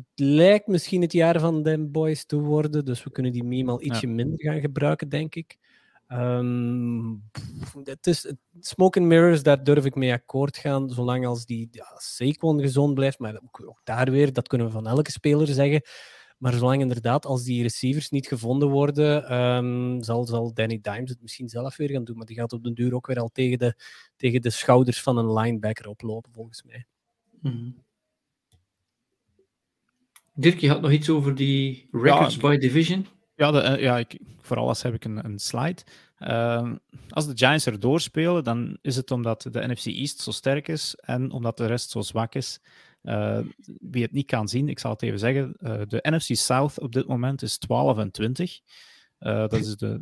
Het lijkt misschien het jaar van de boys te worden, dus we kunnen die meme al ietsje ja. minder gaan gebruiken, denk ik. Um, het is smoke and mirrors, daar durf ik mee akkoord gaan, zolang als die ja, Saquon gezond blijft. Maar ook, ook, daar weer, dat kunnen we van elke speler zeggen. Maar zolang inderdaad, als die receivers niet gevonden worden, um, zal, zal Danny Dimes het misschien zelf weer gaan doen. Maar die gaat op den duur ook weer al tegen de, tegen de schouders van een linebacker oplopen, volgens mij. Mm -hmm. Dirk, je had nog iets over die records ja, by division. Ja, de, uh, ja ik, voor alles heb ik een, een slide. Uh, als de Giants er doorspelen, dan is het omdat de NFC East zo sterk is en omdat de rest zo zwak is. Uh, wie het niet kan zien, ik zal het even zeggen. Uh, de NFC South op dit moment is 12 en 20. Uh, dat is de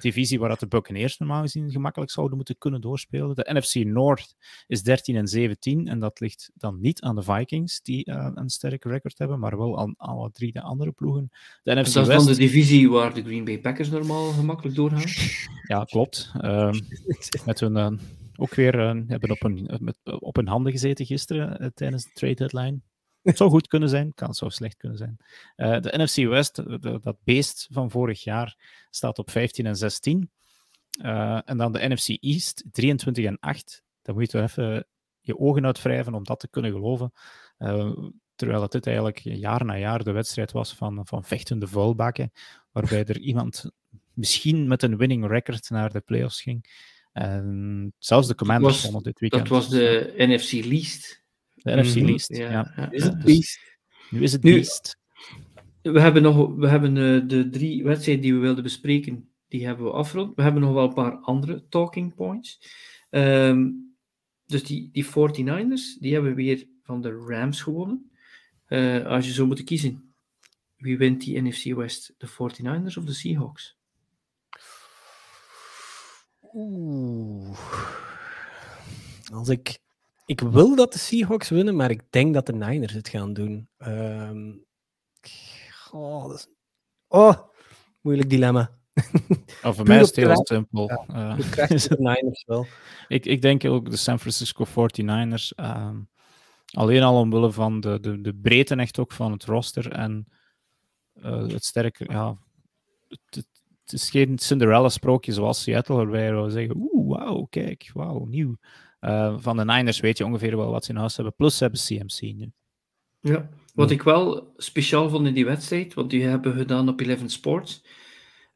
divisie waar dat de Buccaneers normaal gezien gemakkelijk zouden moeten kunnen doorspelen. De NFC North is 13 en 17 en dat ligt dan niet aan de Vikings die uh, een sterke record hebben, maar wel aan alle drie de andere ploegen. De NFC dat is West... dan de divisie waar de Green Bay Packers normaal gemakkelijk doorgaan? Ja, klopt. Uh, met hun uh, ook weer hebben op een, met, op hun handen gezeten gisteren tijdens de trade deadline. Het zou goed kunnen zijn, kan zo slecht kunnen zijn. Uh, de NFC West, de, dat beest van vorig jaar, staat op 15 en 16. Uh, en dan de NFC East, 23 en 8. Dan moet je toch even je ogen uitwrijven om dat te kunnen geloven. Uh, terwijl het dit eigenlijk jaar na jaar de wedstrijd was van, van vechtende vuilbakken, waarbij er iemand misschien met een winning record naar de playoffs ging. En zelfs de Commanders wonnen dit weekend. Dat was de NFC Least. De NFC mhm. Least, ja. ja. Is het Beast? Nu is het Beast. We hebben nog we hebben, uh, de drie wedstrijden die we wilden bespreken, die hebben we afgerond. We hebben nog wel een paar andere talking points. Um, dus die, die 49ers, die hebben weer van de Rams gewonnen. Uh, als je zou moeten kiezen, wie wint die NFC West? De 49ers of de Seahawks? Oeh. Als ik... Ik wil dat de Seahawks winnen, maar ik denk dat de Niners het gaan doen. Um... Oh, dat is... oh, moeilijk dilemma. Oh, voor mij is het heel simpel. Ja, uh, de Niners wel. ik, ik denk ook de San Francisco 49ers. Uh, alleen al omwille van de, de, de breedte echt ook van het roster en uh, het sterke... Ja, het, het is geen Cinderella-sprookje zoals Seattle, waarbij we zeggen: Oeh, wauw, kijk, wauw, nieuw. Uh, van de Niners weet je ongeveer wel wat ze in huis hebben. Plus ze hebben CMC nu. Ja, wat ik wel speciaal vond in die wedstrijd, want die hebben we gedaan op Eleven Sports.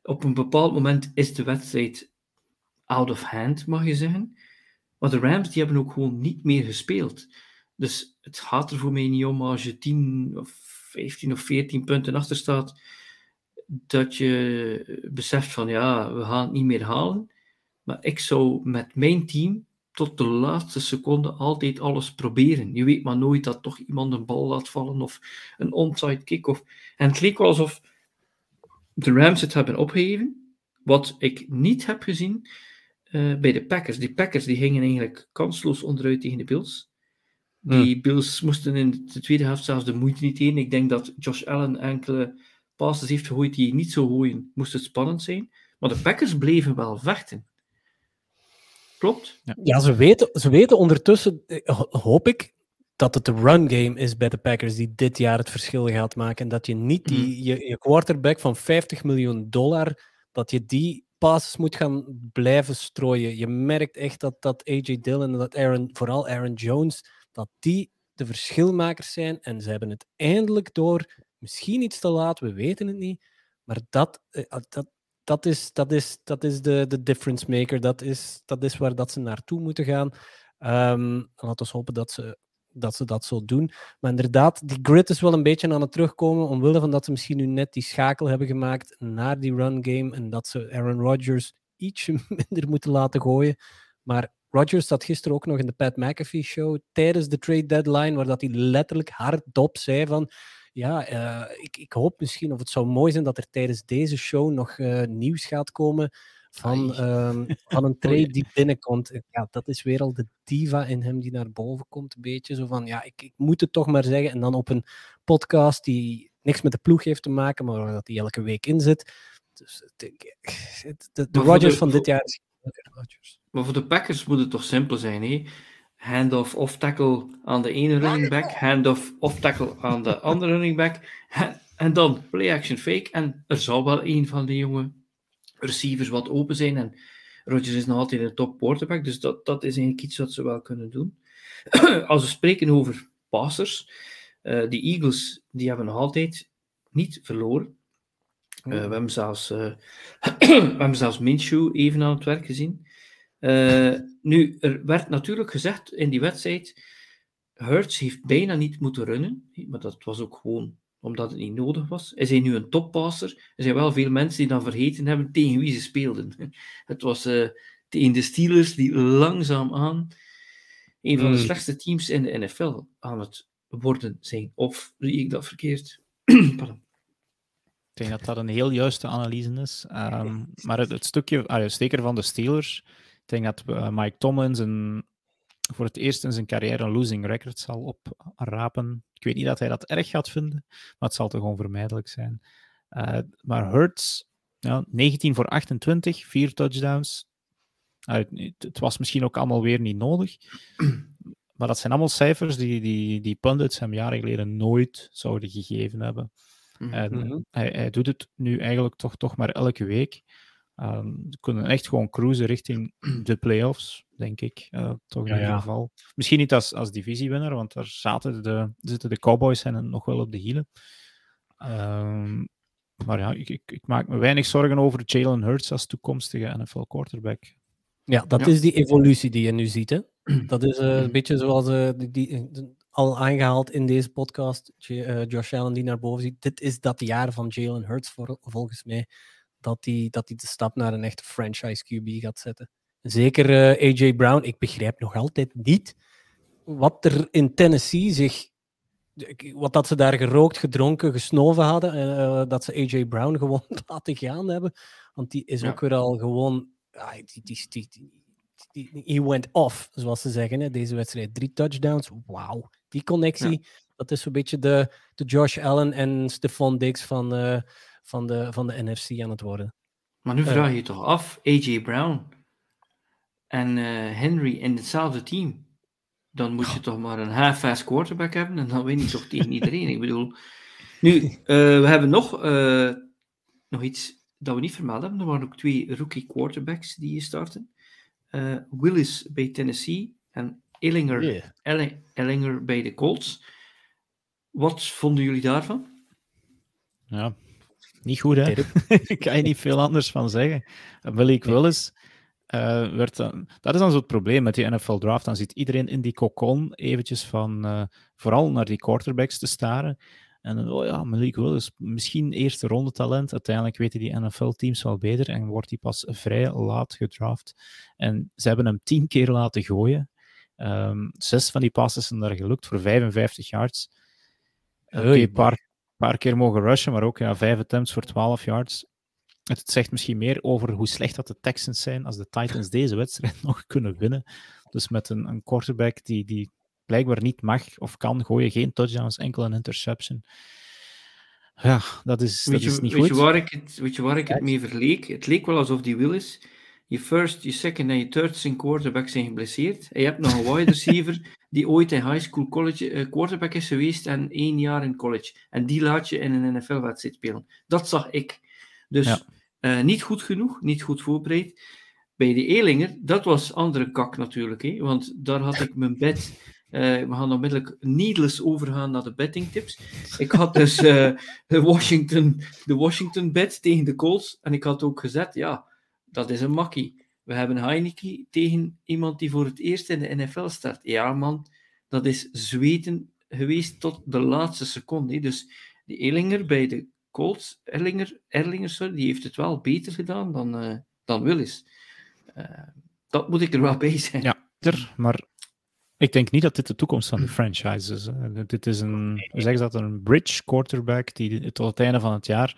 Op een bepaald moment is de wedstrijd out of hand, mag je zeggen. Maar de Rams die hebben ook gewoon niet meer gespeeld. Dus het gaat er voor mij niet om als je 10 of 15 of 14 punten achter staat dat je beseft van ja, we gaan het niet meer halen. Maar ik zou met mijn team tot de laatste seconde altijd alles proberen. Je weet maar nooit dat toch iemand een bal laat vallen of een onside kick. Of... En het leek wel alsof de Rams het hebben opgegeven. Wat ik niet heb gezien uh, bij de Packers. Die Packers die gingen eigenlijk kansloos onderuit tegen de Bills. Die hmm. Bills moesten in de tweede helft zelfs de moeite niet in. Ik denk dat Josh Allen enkele passes heeft gegooid die niet zo gooien, moest het spannend zijn. Maar de Packers bleven wel vechten. Klopt? Ja, ja ze, weten, ze weten ondertussen, eh, hoop ik, dat het de run game is bij de Packers die dit jaar het verschil gaat maken. En dat je niet die, hmm. je, je quarterback van 50 miljoen dollar, dat je die passes moet gaan blijven strooien. Je merkt echt dat, dat AJ Dillon en dat Aaron, vooral Aaron Jones, dat die de verschilmakers zijn. En ze hebben het eindelijk door Misschien iets te laat, we weten het niet. Maar dat, eh, dat, dat is, dat is, dat is de, de difference maker. Dat is, dat is waar dat ze naartoe moeten gaan. Um, laten we hopen dat ze, dat ze dat zo doen. Maar inderdaad, die grid is wel een beetje aan het terugkomen. Omwille van dat ze misschien nu net die schakel hebben gemaakt naar die run game. En dat ze Aaron Rodgers ietsje minder moeten laten gooien. Maar Rodgers zat gisteren ook nog in de Pat McAfee show tijdens de trade deadline, waar dat hij letterlijk hardop zei van ja, uh, ik, ik hoop misschien, of het zou mooi zijn dat er tijdens deze show nog uh, nieuws gaat komen van, um, van een trade die binnenkomt. Ja, dat is weer al de diva in hem die naar boven komt, een beetje. Zo van, ja, ik, ik moet het toch maar zeggen. En dan op een podcast die niks met de ploeg heeft te maken, maar waar dat hij elke week in zit. Dus de, de, de Rodgers van dit jaar is. Maar voor de Packers moet het toch simpel zijn, hè? Handoff off tackle aan de ene running back, handoff off tackle aan de andere running back, en dan play action fake. En er zal wel een van de jonge receivers wat open zijn. En Rodgers is nog altijd een top quarterback, dus dat, dat is eigenlijk iets wat ze wel kunnen doen. Als we spreken over passers, uh, die Eagles die hebben nog altijd niet verloren. Uh, we, hebben zelfs, uh, we hebben zelfs Minshew even aan het werk gezien. Uh, nu, er werd natuurlijk gezegd in die wedstrijd, Hurts heeft bijna niet moeten runnen, maar dat was ook gewoon omdat het niet nodig was. Is hij nu een toppasser? Er zijn wel veel mensen die dan vergeten hebben tegen wie ze speelden. Het was uh, tegen de Steelers die langzaam aan een van de hmm. slechtste teams in de NFL aan het worden zijn. Of zie ik dat verkeerd? Pardon. Ik denk dat dat een heel juiste analyse is. Um, maar het, het stukje, ah, zeker van de Steelers, denk dat uh, Mike Tomlins een, voor het eerst in zijn carrière een losing record zal oprapen. Ik weet niet dat hij dat erg gaat vinden, maar het zal toch onvermijdelijk zijn. Uh, maar Hurts, ja, 19 voor 28, vier touchdowns. Uh, het was misschien ook allemaal weer niet nodig. Maar dat zijn allemaal cijfers die, die, die pundits hem jaren geleden nooit zouden gegeven hebben. Mhm. En mhm. hij, hij, doet het nu eigenlijk toch, toch maar elke week. Um, ze kunnen echt gewoon cruisen richting de playoffs. denk ik. Uh, toch Ja, in ieder ja. geval. Misschien niet als, als divisiewinnaar, want daar zaten de, zitten de Cowboys en nog wel op de hielen. Ehm, maar ja, ik, ik, ik maak me weinig zorgen over Jalen Hurts als toekomstige NFL quarterback. Ja, dat Ja. is die evolutie die je nu ziet. Hè? Dat is eh, een beetje zoals eh, die, die, eh, al aangehaald in deze podcast, J- eh, Josh Allen die naar boven ziet. Dit is dat jaar van Jalen Hurts voor, volgens mij, dat hij dat die de stap naar een echte franchise QB gaat zetten. Zeker eh, AJ Brown, ik begrijp nog altijd niet wat er in Tennessee zich... Wat dat ze daar gerookt, gedronken, gesnoven hadden, eh, dat ze AJ Brown gewoon laten gaan hebben. Want die is Ja. ook weer al gewoon... ah, die, die, die, die, he went off, zoals ze zeggen. Hè, deze wedstrijd. Drie touchdowns. Wauw. Die connectie, dat is zo'n beetje de, de Josh Allen en Stephon Diggs van, van, de, van de NFC aan het worden. Maar nu Eh. vraag je je toch af, AJ Brown en eh, Henry in hetzelfde team. Dan moet je toch maar een half-fast quarterback hebben en dan win je toch tegen iedereen. Ik bedoel, nu, eh, we hebben nog, eh, nog iets dat we niet vermeld hebben. Er waren ook twee rookie quarterbacks die starten. Eh, Willis bij Tennessee en Ellinger, Elli- Ellinger bij de Colts. Wat vonden jullie daarvan? Ja, niet goed, hè? Daar kan je niet veel anders van zeggen. Malik. Willis eh, werd dan... Dat is dan zo het probleem met die NFL Draft. Dan zit iedereen in die kokon eventjes van... eh, vooral naar die quarterbacks te staren. En dan, oh ja, Malik Willis, misschien eerste ronde talent. Uiteindelijk weten die NFL-teams wel beter en wordt hij pas vrij laat gedraft. En ze hebben hem tien keer laten gooien. Ehm, zes van die passes zijn daar gelukt voor 55 yards. Oké, paar, paar keer mogen rushen, maar ook ja, vijf attempts voor 12 yards. Het zegt misschien meer over hoe slecht dat de Texans zijn als de Titans deze wedstrijd nog kunnen winnen. Dus met een, een quarterback die, die blijkbaar niet mag of kan gooien, geen touchdowns, enkel een interception. Ja, dat is, dat je, is niet weet, goed. je waar ik het, weet je waar ik het mee verleek? Het leek wel alsof die Willis, je first, je second en je third string quarterback zijn geblesseerd. En je hebt nog een wide receiver die ooit in high school college, eh, quarterback is geweest en één jaar in college. En die laat je in een NFL-wedstrijd spelen. Dat zag ik. Dus Ja. eh, niet goed genoeg, niet goed voorbereid. Bij de Elinger, dat was andere kak natuurlijk, hè? want daar had ik mijn bed. eh, we gaan onmiddellijk needless overgaan naar de bettingtips. Ik had dus de Washington, de Washington bet tegen de Colts. En ik had ook gezet, ja, dat is een makkie. We hebben Heineke tegen iemand die voor het eerst in de NFL start. Ja, man, dat is zweten geweest tot de laatste seconde. hè. Dus die Ellinger bij de Colts, Erlinger, Erlinger sorry, die heeft het wel beter gedaan dan, eh, dan Willis. Eh, dat moet ik er wel bij zijn. Ja, maar ik denk niet dat dit de toekomst van de franchise is. Dit is een, hoe zeggen ze dat, een bridge quarterback die tot het einde van het jaar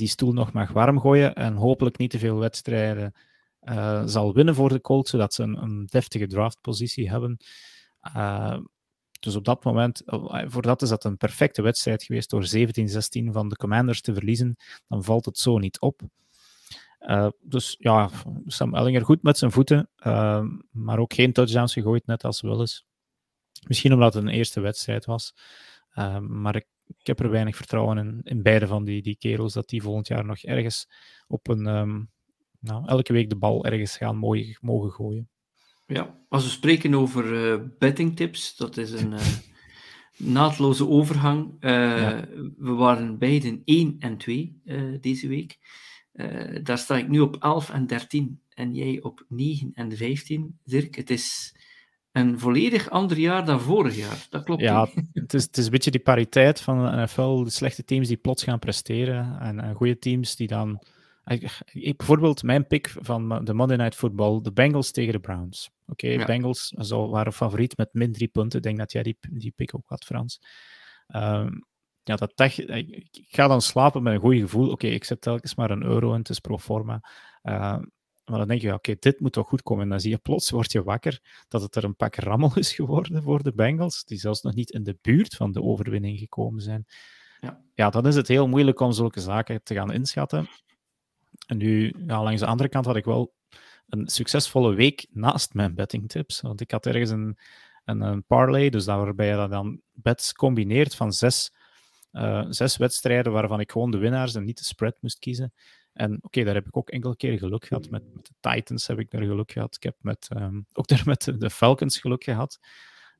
die stoel nog mag warm gooien en hopelijk niet te veel wedstrijden eh, zal winnen voor de Colts, zodat ze een, deftige draftpositie hebben. Eh, dus op dat moment, eh, voor dat is dat een perfecte wedstrijd geweest door 17-16 van de Commanders te verliezen. Dan valt het zo niet op. Dus ja, Sam Ellinger goed met zijn voeten, maar ook geen touchdowns gegooid, net als Willis. Misschien omdat het een eerste wedstrijd was. Maar ik, ik heb er weinig vertrouwen in, in beide van die, die kerels, dat die volgend jaar nog ergens op een... ehm, nou, elke week de bal ergens gaan mooi, mogen gooien. Ja, als we spreken over eh bettingtips, dat is een eh, naadloze overgang. Ja. We waren beiden 1 en 2 eh, deze week. Daar sta ik nu op 11 en 13 en jij op 9 en 15. Dirk, het is een volledig ander jaar dan vorig jaar. Dat klopt. Ja, het is, het is een beetje die pariteit van de NFL. De slechte teams die plots gaan presteren en, en goede teams die dan... Ik, ik- bijvoorbeeld mijn pick van de Monday Night Football, de Bengals tegen de Browns. Oké, Ja. Bengals zo waren favoriet met min drie punten. Ik denk dat jij die, die pick ook had, Frans. Ehm, ja, dat dacht, ik, ga dan slapen met een goed gevoel. Oké, ik zet telkens maar een euro in, het is pro forma. Ehm, maar dan denk je, oké, dit moet toch goed komen. En dan zie je plots, word je wakker, dat het er een pak rammel is geworden voor de Bengals, die zelfs nog niet in de buurt van de overwinning gekomen zijn. Ja. ja, dan is het heel moeilijk om zulke zaken te gaan inschatten. En nu, ja, langs de andere kant had ik wel een succesvolle week naast mijn bettingtips. Want ik had ergens een, een, een parlay, dus waarbij je dat dan bets combineert van zes, eh, zes wedstrijden waarvan ik gewoon de winnaars en niet de spread moest kiezen. En oké, daar heb ik ook enkele keer geluk gehad. Met, met, de Titans heb ik daar geluk gehad. Ik heb met, um, ook daar met de Falcons geluk gehad.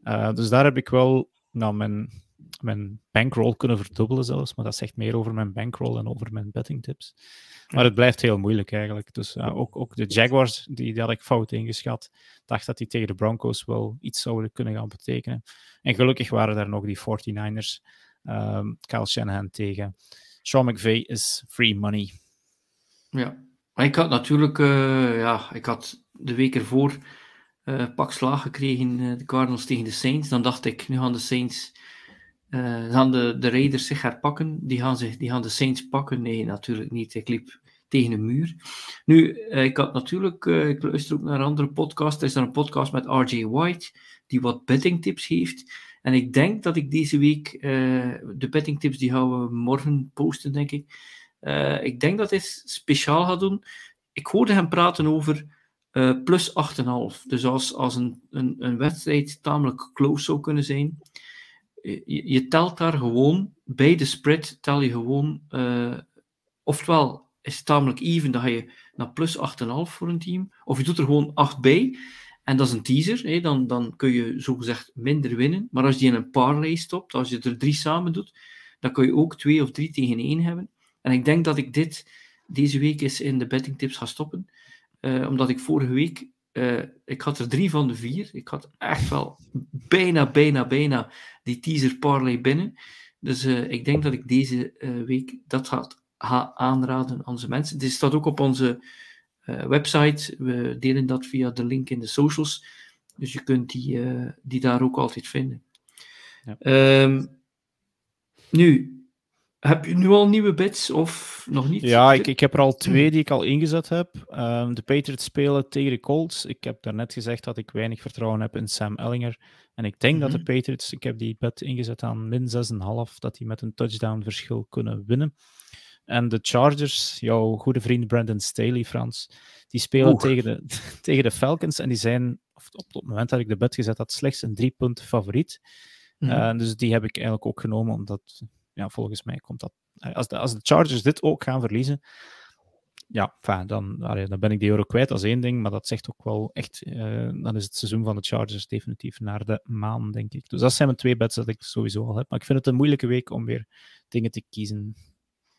Uh, dus daar heb ik wel nou, mijn, mijn bankroll kunnen verdubbelen zelfs. Maar dat zegt meer over mijn bankroll dan over mijn betting tips. Maar het blijft heel moeilijk eigenlijk. Dus uh, ook, ook de Jaguars, die, die had ik fout ingeschat. dacht dat die tegen de Broncos wel iets zouden kunnen gaan betekenen. En gelukkig waren daar nog die 49ers. Um, Kyle Shanahan tegen. Sean McVay is free money. Ja, ik had natuurlijk, uh, ja, ik had de week ervoor uh, pak slaag gekregen, uh, de Cardinals tegen de Saints. Dan dacht ik, nu gaan de Saints, gaan de, de Raiders zich herpakken. Die gaan, zich, die gaan de Saints pakken. Nee, natuurlijk niet. Ik liep tegen een muur. Nu, ik had natuurlijk, ik luister ook naar andere podcasts. Er is er een podcast met RJ White, die wat betting tips heeft. En ik denk dat ik deze week, de betting tips, die gaan we morgen posten, denk ik. Uh, ik denk dat hij speciaal gaat doen. Ik hoorde hem praten over uh, plus 8,5. Dus als, als een, een, wedstrijd tamelijk close zou kunnen zijn. Je, je, telt daar gewoon, bij de spread tel je gewoon, oftewel is het tamelijk even, dan ga je naar plus 8,5 voor een team. Of je doet er gewoon 8 bij. En dat is een teaser, dan, dan kun je zogezegd minder winnen. Maar als je in een parlay stopt, als je er drie samen doet, dan kun je ook 2 of 3 tegen 1 hebben. En ik denk dat ik dit deze week eens in de betting tips ga stoppen. Uh, omdat ik vorige week, uh, ik had er drie van de vier. Ik had echt wel bijna, bijna, bijna die teaser parlay binnen. Dus uh, ik denk dat ik deze week dat ga, ga, aanraden aan onze mensen. Dit staat ook op onze website. We delen dat via de link in de socials. Dus je kunt die, die daar ook altijd vinden. Ja. Um, nu, heb je nu al nieuwe bits of nog niet? Ja, ik, ik heb er al twee die ik al ingezet heb. Um, de Patriots spelen tegen de Colts. Ik heb daarnet gezegd dat ik weinig vertrouwen heb in Sam Ellinger. En ik denk mm -hmm. dat de mhm. Patriots, ik heb die bet ingezet aan min 6,5, dat die met een touchdown verschil kunnen winnen. En de Chargers, jouw goede vriend Brandon Staley, Frans, die spelen tegen de, tegen de Falcons. En die zijn, op het moment dat ik de bet gezet had, slechts een drie punten favoriet. Mm -hmm. uh, dus die heb ik eigenlijk ook genomen, omdat ja, volgens mij komt dat. Eh, als de, als de Chargers dit ook gaan verliezen, ja, fijn, dan, dan ben ik die euro kwijt als één ding, maar dat zegt ook wel echt, uh, dan is het seizoen van de Chargers definitief naar de maan, denk ik. Dus dat zijn mijn twee bets dat ik sowieso al heb. Maar ik vind het een moeilijke week om weer dingen te kiezen.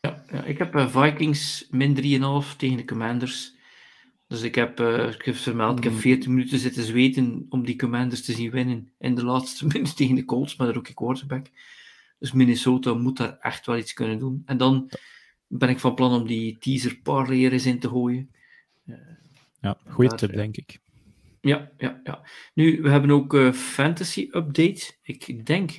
Ja, ja ik heb uh, Vikings min 3,5 tegen de Commanders. Dus ik heb, uh, ik heb vermeld, ik heb 14 mm. minuten zitten zweten om die Commanders te zien winnen in de laatste minuut tegen de Colts, maar de rookie quarterback. Dus Minnesota moet daar echt wel iets kunnen doen. En dan ben ik van plan om die teaser parlay er eens in te gooien. Ja, goede tip, denk ik. Ja, ja, ja. Nu, we hebben ook uh, fantasy update. Ik denk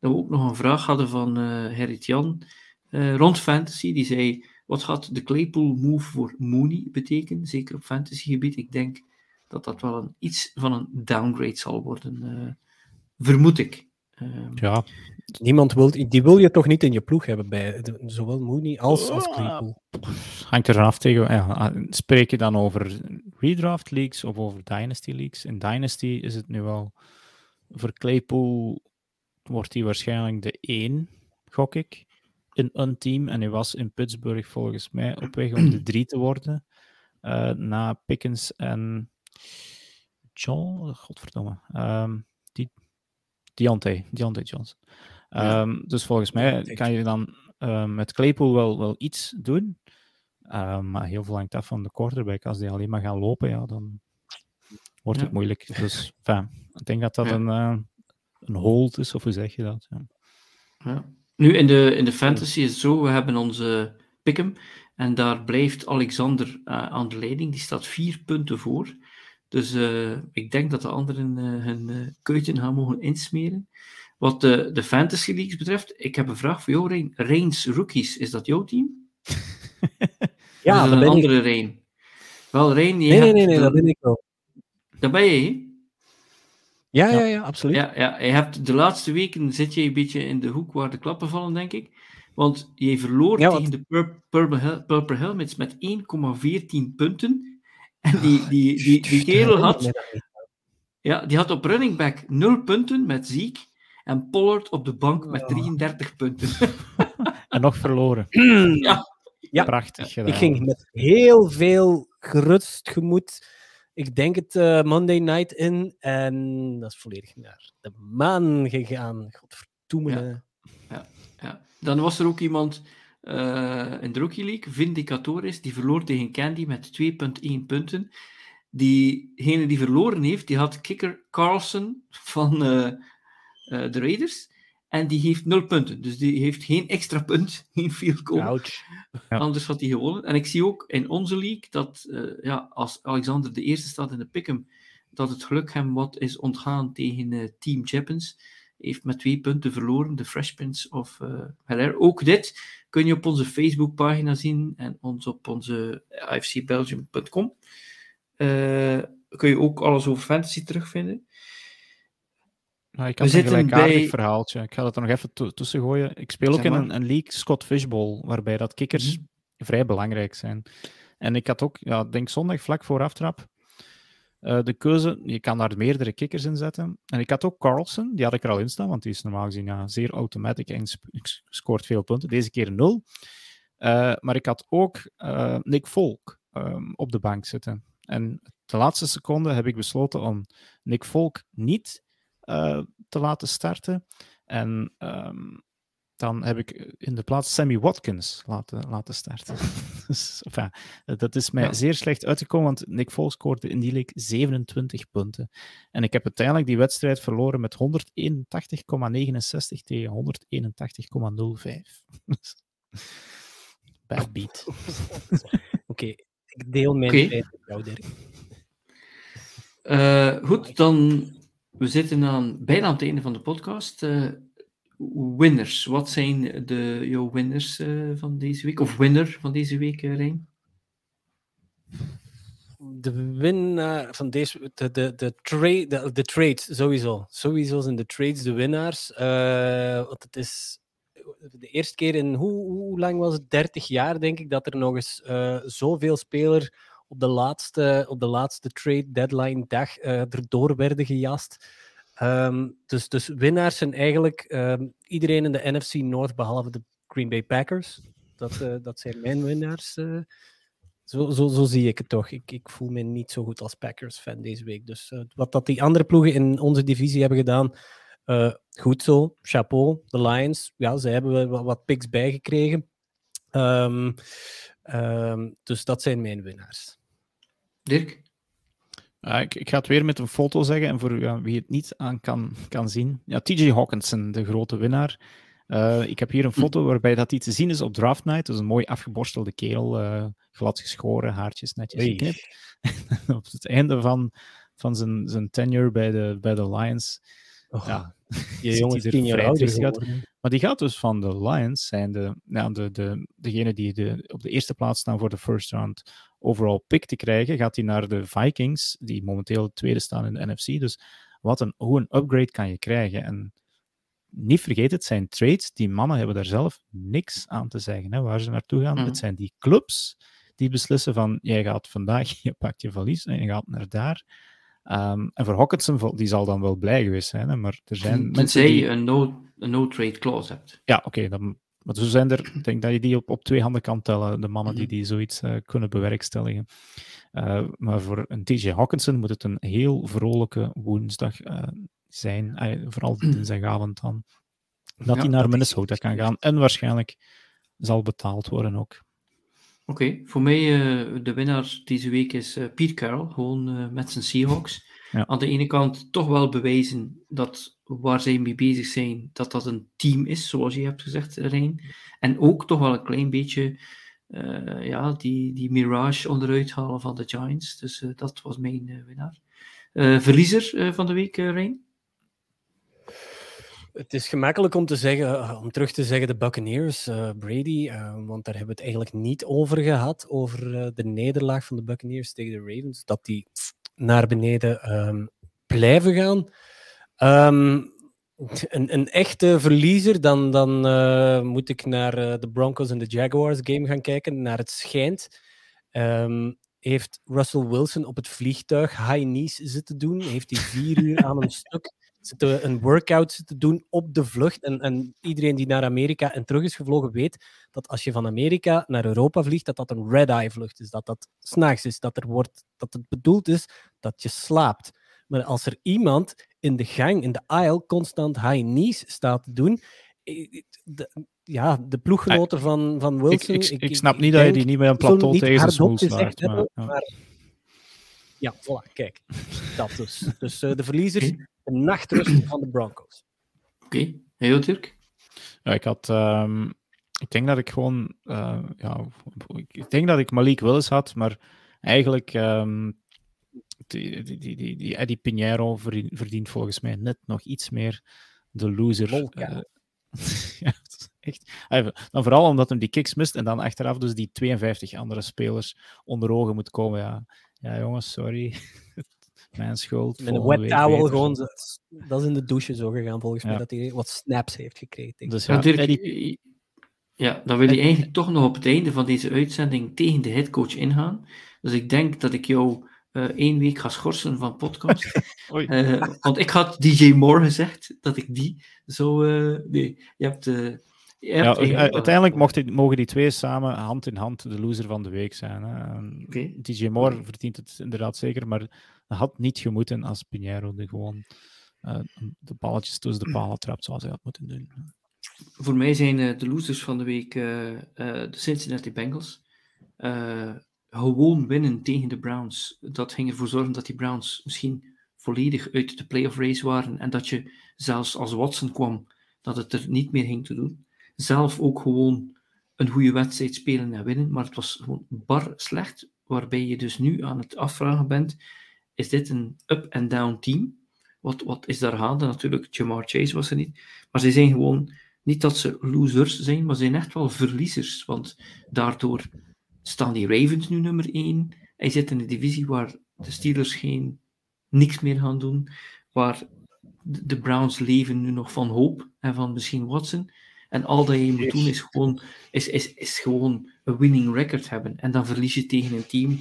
dat we ook nog een vraag hadden van uh, Gerrit Jan rond fantasy. Die zei, wat gaat de Claypool move voor Mooney betekenen? Zeker op fantasy gebied. Ik denk dat dat wel een, iets van een downgrade zal worden. vermoed ik. Um, ja. Niemand wil, die wil je toch niet in je ploeg hebben bij de, zowel Mooney als, als Claypool. Hangt er vanaf tegen. Ja, ah, spreek je dan over redraft leagues of over dynasty leagues? In dynasty is het nu wel. Voor Claypool wordt hij waarschijnlijk de 1, gok ik. In een team. En hij was in Pittsburgh volgens mij op weg om de 3 te worden. Uh, na Pickens en. John, godverdomme. Um, Deontay, Deontay Johnson. Ja. Um, dus volgens mij kan je dan um, met Claypool wel, wel iets doen. Um, maar heel veel hangt af van de quarterback. Als die alleen maar gaan lopen, ja, dan wordt het moeilijk. Dus fijn. ik denk dat dat ja. een, uh, een hold is, of hoe zeg je dat? Ja. Nu, in de, in de fantasy is het zo, we hebben onze Pick'em en daar blijft Alexander uh, aan de leiding. Die staat vier punten voor. Dus uh, ik denk dat de anderen uh, hun uh, kuiten gaan mogen insmeren. Wat de, de Fantasy Leagues betreft, ik heb een vraag voor jou, Rein. Reins Rookies, is dat jouw team? ja, dat ben een andere ik. Rein. Wel, Rein, je nee, nee, nee, nee, dat ben ik wel. Dat ben je, ja, ja, ja, absoluut. Ja, ja, je hebt de laatste weken zit je een beetje in de hoek waar de klappen vallen, denk ik. Want je verloor ja, tegen de Pur Purple, Purple Helmets met 1,14 punten. En die, die, die, die kerel had, ja, die had op running back 0 punten met Ziek en Pollard op de bank met 33 punten. en nog verloren. ja, Ja, Prachtig gedaan. Ik ging met heel veel gerust gemoed. Ik denk het eh, Monday night in. En dat is volledig naar de maan gegaan. Godverdomme. Ja. Ja. Dan was er ook iemand eh, in de Rookie League, Vindicatoris, die verloor tegen Candy met 2,1 punten. Diegene die verloren heeft, die had kicker Carlson van eh, eh, de Raiders. En die heeft 0 punten. Dus die heeft geen extra punt, geen field goal. Ouch. Ja. Anders had hij gewonnen. En ik zie ook in onze league dat eh, ja, als Alexander de eerste staat in de pick'em, dat het geluk hem wat is ontgaan tegen eh, Team Jappens. Heeft met twee punten verloren, de Fresh Prince of uh. Ook dit kun je op onze Facebookpagina zien en ons op onze afcbelgium.com. Uh, kun je ook alles over fantasy terugvinden. Nou, ik had We een gelijkaardig bij- verhaaltje. Ik ga het er nog even to- tussen gooien. Ik speel ook in een, een league, Scott Fishbowl, waarbij dat kikkers Mhm. vrij belangrijk zijn. En ik had ook, ja, denk zondag vlak voor aftrap, eh, de keuze, je kan daar meerdere kikkers in zetten. En ik had ook Carlson, die had ik er al in staan, want die is normaal gezien ja, zeer automatic en scoort veel punten. Deze keer nul. Eh, maar ik had ook eh, Nick Volk ehm, op de bank zitten. En de laatste seconde heb ik besloten om Nick Volk niet te laten starten. En ehm, dan heb ik in de plaats Sammy Watkins laten, laten starten. dus, enfin, dat is mij Ja. zeer slecht uitgekomen, want Nick Foles scoorde in die league 27 punten. En ik heb uiteindelijk die wedstrijd verloren met 181,69 tegen 181,05. Bad beat. Oké, ik deel mijn feit met jou, Dirk. Uh, goed, dan we zitten aan, bijna aan het einde van de podcast. Uh, winners, wat zijn de, jouw winners uh, van deze week? Of winner van deze week, uh, Rijn? De winnaar van deze... De, de, de, trade, de, de trades, sowieso. Sowieso zijn de trades de winnaars. Uh, want het is de eerste keer in... Hoe, hoe lang was het? 30 jaar, denk ik, dat er nog eens uh, zoveel speler op de laatste, op de laatste trade deadline dag uh, erdoor werden gejast. Um, dus, dus winnaars zijn eigenlijk um, iedereen in de NFC North behalve de Green Bay Packers. Dat, uh, dat zijn mijn winnaars. Uh, zo, zo, zo zie ik het toch. Ik, ik voel me niet zo goed als Packers-fan deze week. Dus uh, wat dat die andere ploegen in onze divisie hebben gedaan, goed zo. Chapeau. De Lions, ja, ze hebben wat, wat picks bijgekregen. Um, dus dat zijn mijn winnaars. Dirk? Uh, ik, ik, ga het weer met een foto zeggen, en voor ja, wie het niet aan kan, kan zien. Ja, TJ Hawkinson, de grote winnaar. Uh, ik heb hier een foto waarbij dat hij te zien is op draft night. Dus een mooi afgeborstelde kerel, uh, glad geschoren, haartjes netjes hey. geknipt. op het einde van, van zijn, zijn tenure bij de, bij de Lions. Oh, ja, je jongen is tien jaar ouder Maar die gaat dus van de Lions, zijn de, ja, de, de, degene die de, op de eerste plaats staan voor de first round overall pick te krijgen, gaat hij naar de Vikings, die momenteel tweede staan in de NFC. Dus wat een, hoe een upgrade kan je krijgen. En niet vergeten, het zijn trades, die mannen hebben daar zelf niks aan te zeggen, hè, waar ze naartoe gaan. Mm. Het zijn die clubs die beslissen van, jij gaat vandaag, je pakt je valies en je gaat naar daar. Um, en voor Hawkinson, die zal dan wel blij geweest zijn, hè, maar er zijn Tenzij die... je een no, een no trade clause hebt. Ja, oké, okay, dan maar zo zijn er, ik denk dat je die op, op twee handen kan tellen, de mannen die, die zoiets uh, kunnen bewerkstelligen. Uh, maar voor een TJ Hawkinson moet het een heel vrolijke woensdag uh, zijn, vooral dinsdagavond dan, dat ja, hij naar Minnesota kan gaan en waarschijnlijk zal betaald worden ook. Oké, okay. voor mij de winnaar deze week is Pete Carroll, gewoon met zijn Seahawks. Ja. Aan de ene kant toch wel bewijzen dat waar zij mee bezig zijn, dat dat een team is, zoals je hebt gezegd, Rijn. En ook toch wel een klein beetje uh, ja, die, die mirage onderuit halen van de Giants. Dus uh, dat was mijn uh, winnaar. verliezer van de week, Rijn? Het is gemakkelijk om, te zeggen, om terug te zeggen de Buccaneers, Brady, want daar hebben we het eigenlijk niet over gehad, over de nederlaag van de Buccaneers tegen de Ravens, dat die naar beneden um, blijven gaan. Um, een, een, echte verliezer, dan, dan moet ik naar de Broncos en de Jaguars game gaan kijken. Naar het schijnt um, heeft Russell Wilson op het vliegtuig high knees zitten doen. Heeft hij vier uur aan een stuk zitten een workout te doen op de vlucht. En, en iedereen die naar Amerika en terug is gevlogen weet dat als je van Amerika naar Europa vliegt, dat dat een red-eye vlucht is. Dat dat s'nachts is. Dat, er wordt, dat het bedoeld is dat je slaapt. Maar als er iemand in de gang, in de aisle, constant high knees staat te doen, de, ja, de ploeggenoten van, van Wilson... Ik, ik, ik snap niet dat je die niet met een plateau tegen zijn slaat. Maar, ja. maar, ja, voilà, kijk. Dat dus. Dus uh, de verliezers, okay. De nachtrust van de Broncos. Oké, okay. heel Dirk? Ja, ik had... Um, ik denk dat ik gewoon... Uh, ja, ik denk dat ik Malik Willis had, maar eigenlijk... Um, die, die, die, die, Eddie Pinheiro verdient volgens mij net nog iets meer de loser. Uh, ja, echt. Dan vooral omdat hem die kicks mist en dan achteraf dus die 52 andere spelers onder ogen moet komen. Ja, ja jongens, sorry. Mijn schuld. Met een wet towel gewoon, dat is in de douche zo gegaan volgens ja. mij, dat hij wat snaps heeft gekregen. Dus ja, Eddie... ja, dan wil je eigenlijk toch nog op het einde van deze uitzending tegen de headcoach ingaan. Dus ik denk dat ik jou uh, één week ga schorsen van podcast. uh, want ik had DJ Moore gezegd dat ik die zo. Uh, nee, je hebt. Je hebt ja, uiteindelijk mocht, mogen die twee samen hand in hand de loser van de week zijn. Hè. Okay. DJ Moore verdient het inderdaad zeker, maar dat had niet gemoeten als Pinheiro de gewoon de balletjes tussen de palen trapt zoals hij had moeten doen. Voor mij zijn de losers van de week de Cincinnati Bengals gewoon winnen tegen de Browns, dat ging ervoor zorgen dat die Browns misschien volledig uit de playoff race waren en dat je zelfs als Watson kwam, dat het er niet meer ging te doen. Zelf ook gewoon een goede wedstrijd spelen en winnen, maar het was gewoon bar slecht, waarbij je dus nu aan het afvragen bent, is dit een up-and-down team? Wat, wat is daar gaande? Natuurlijk, Jamar Chase was er niet, maar ze zijn gewoon, niet dat ze losers zijn, maar ze zijn echt wel verliezers, want daardoor staan die Ravens nu nummer 1. Hij zit in een divisie waar de Steelers geen niks meer gaan doen, waar de Browns leven nu nog van hoop en van misschien Watson. En al dat je moet doen is gewoon, is, is, is gewoon een winning record hebben. En dan verlies je tegen een team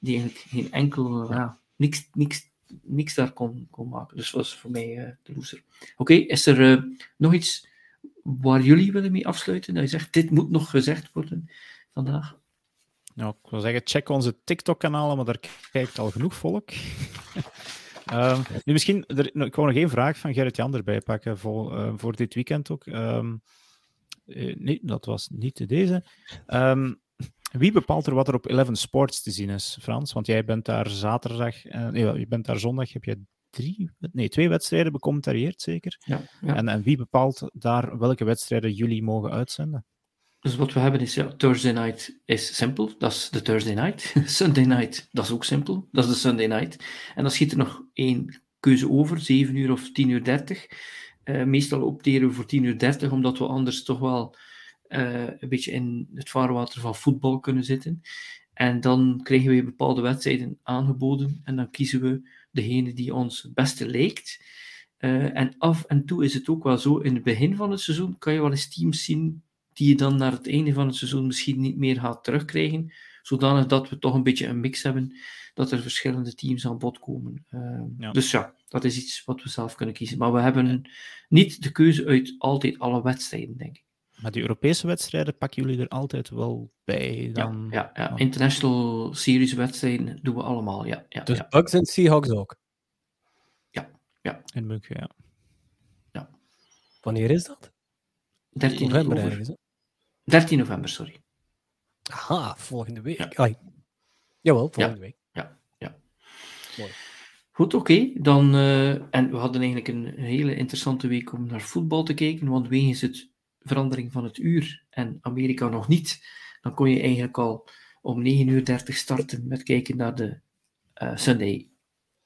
die eigenlijk geen enkel, ja, niks, niks, niks daar kon, kon maken. Dus was voor mij uh, de loser. Oké, is er uh, nog iets waar jullie willen mee afsluiten? Dat je zegt, dit moet nog gezegd worden vandaag? Nou, ik wil zeggen, check onze TikTok-kanalen, maar daar kijkt al genoeg volk. um, nu, misschien, er, nou, ik wou nog één vraag van Gerrit-Jan erbij pakken voor, uh, voor dit weekend ook. Uh, nee, dat was niet deze. Um, wie bepaalt er wat er op Eleven Sports te zien is, Frans? Want jij bent daar zaterdag, uh, nee, je bent daar zondag, heb je drie, nee, twee wedstrijden becommentarieerd, zeker? Ja, ja. En, en wie bepaalt daar welke wedstrijden jullie mogen uitzenden? Dus wat we hebben is, ja, Thursday night is simpel, dat is de Thursday night. Sunday night, dat is ook simpel, dat is de Sunday night. En dan schiet er nog één keuze over, 7 uur of 10 uur 30. Uh, meestal opteren we voor 10 uur 30, omdat we anders toch wel een beetje in het vaarwater van voetbal kunnen zitten. En dan krijgen we bepaalde wedstrijden aangeboden en dan kiezen we degene die ons het beste lijkt. Uh, en af en toe is het ook wel zo, in het begin van het seizoen kan je wel eens teams zien die je dan naar het einde van het seizoen misschien niet meer gaat terugkrijgen, zodanig dat we toch een beetje een mix hebben, dat er verschillende teams aan bod komen. Uh, ja. Dus ja, dat is iets wat we zelf kunnen kiezen. Maar we hebben niet de keuze uit altijd alle wedstrijden, denk ik. Maar die Europese wedstrijden pakken jullie er altijd wel bij? Dan... Ja, ja, ja. international series wedstrijden doen we allemaal, ja. ja dus ja. Bucks en Seahawks ook? Ja, ja. In München, ja. ja. Wanneer is dat? 13 november ergens, 13 november, sorry. Aha, volgende week. Ja. Ai. Jawel, volgende ja. week. Ja, ja. Mooi. Goed, oké. Okay. Dan, uh, en we hadden eigenlijk een hele interessante week om naar voetbal te kijken, want wegens het verandering van het uur en Amerika nog niet, dan kon je eigenlijk al om 9.30 uur starten met kijken naar de uh, Sunday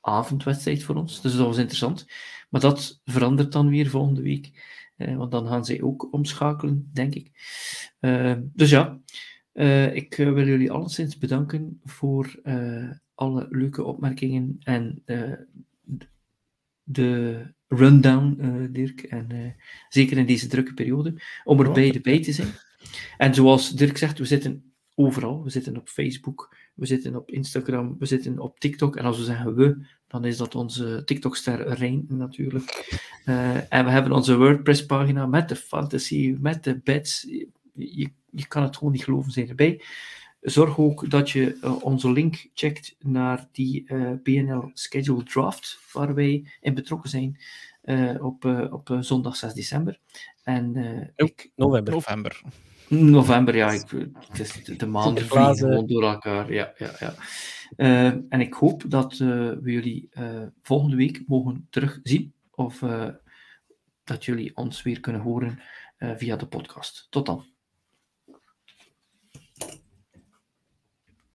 avondwedstrijd voor ons. Dus dat was interessant. Maar dat verandert dan weer volgende week. Uh, want dan gaan zij ook omschakelen, denk ik. Uh, dus ja, ik wil jullie alleszins bedanken voor alle leuke opmerkingen en de rundown, Dirk. En zeker in deze drukke periode, om er beide bij te zijn. En zoals Dirk zegt, we zitten overal. We zitten op Facebook, we zitten op Instagram, we zitten op TikTok. En als we zeggen we, dan is dat onze TikTok-ster Rein natuurlijk. Uh, en we hebben onze WordPress-pagina met de fantasy, met de bets. Je, je kan het gewoon niet geloven, zijn erbij. Zorg ook dat je uh, onze link checkt naar die uh, BNL Schedule Draft, waar wij in betrokken zijn op, op zondag 6 december. En ik... November. November. November, ja. Ik, het is de, de maanden vliegen gewoon door elkaar. Ja, ja, ja. Uh, en ik hoop dat uh, we jullie uh, volgende week mogen terugzien. Of dat jullie ons weer kunnen horen via de podcast. Tot dan.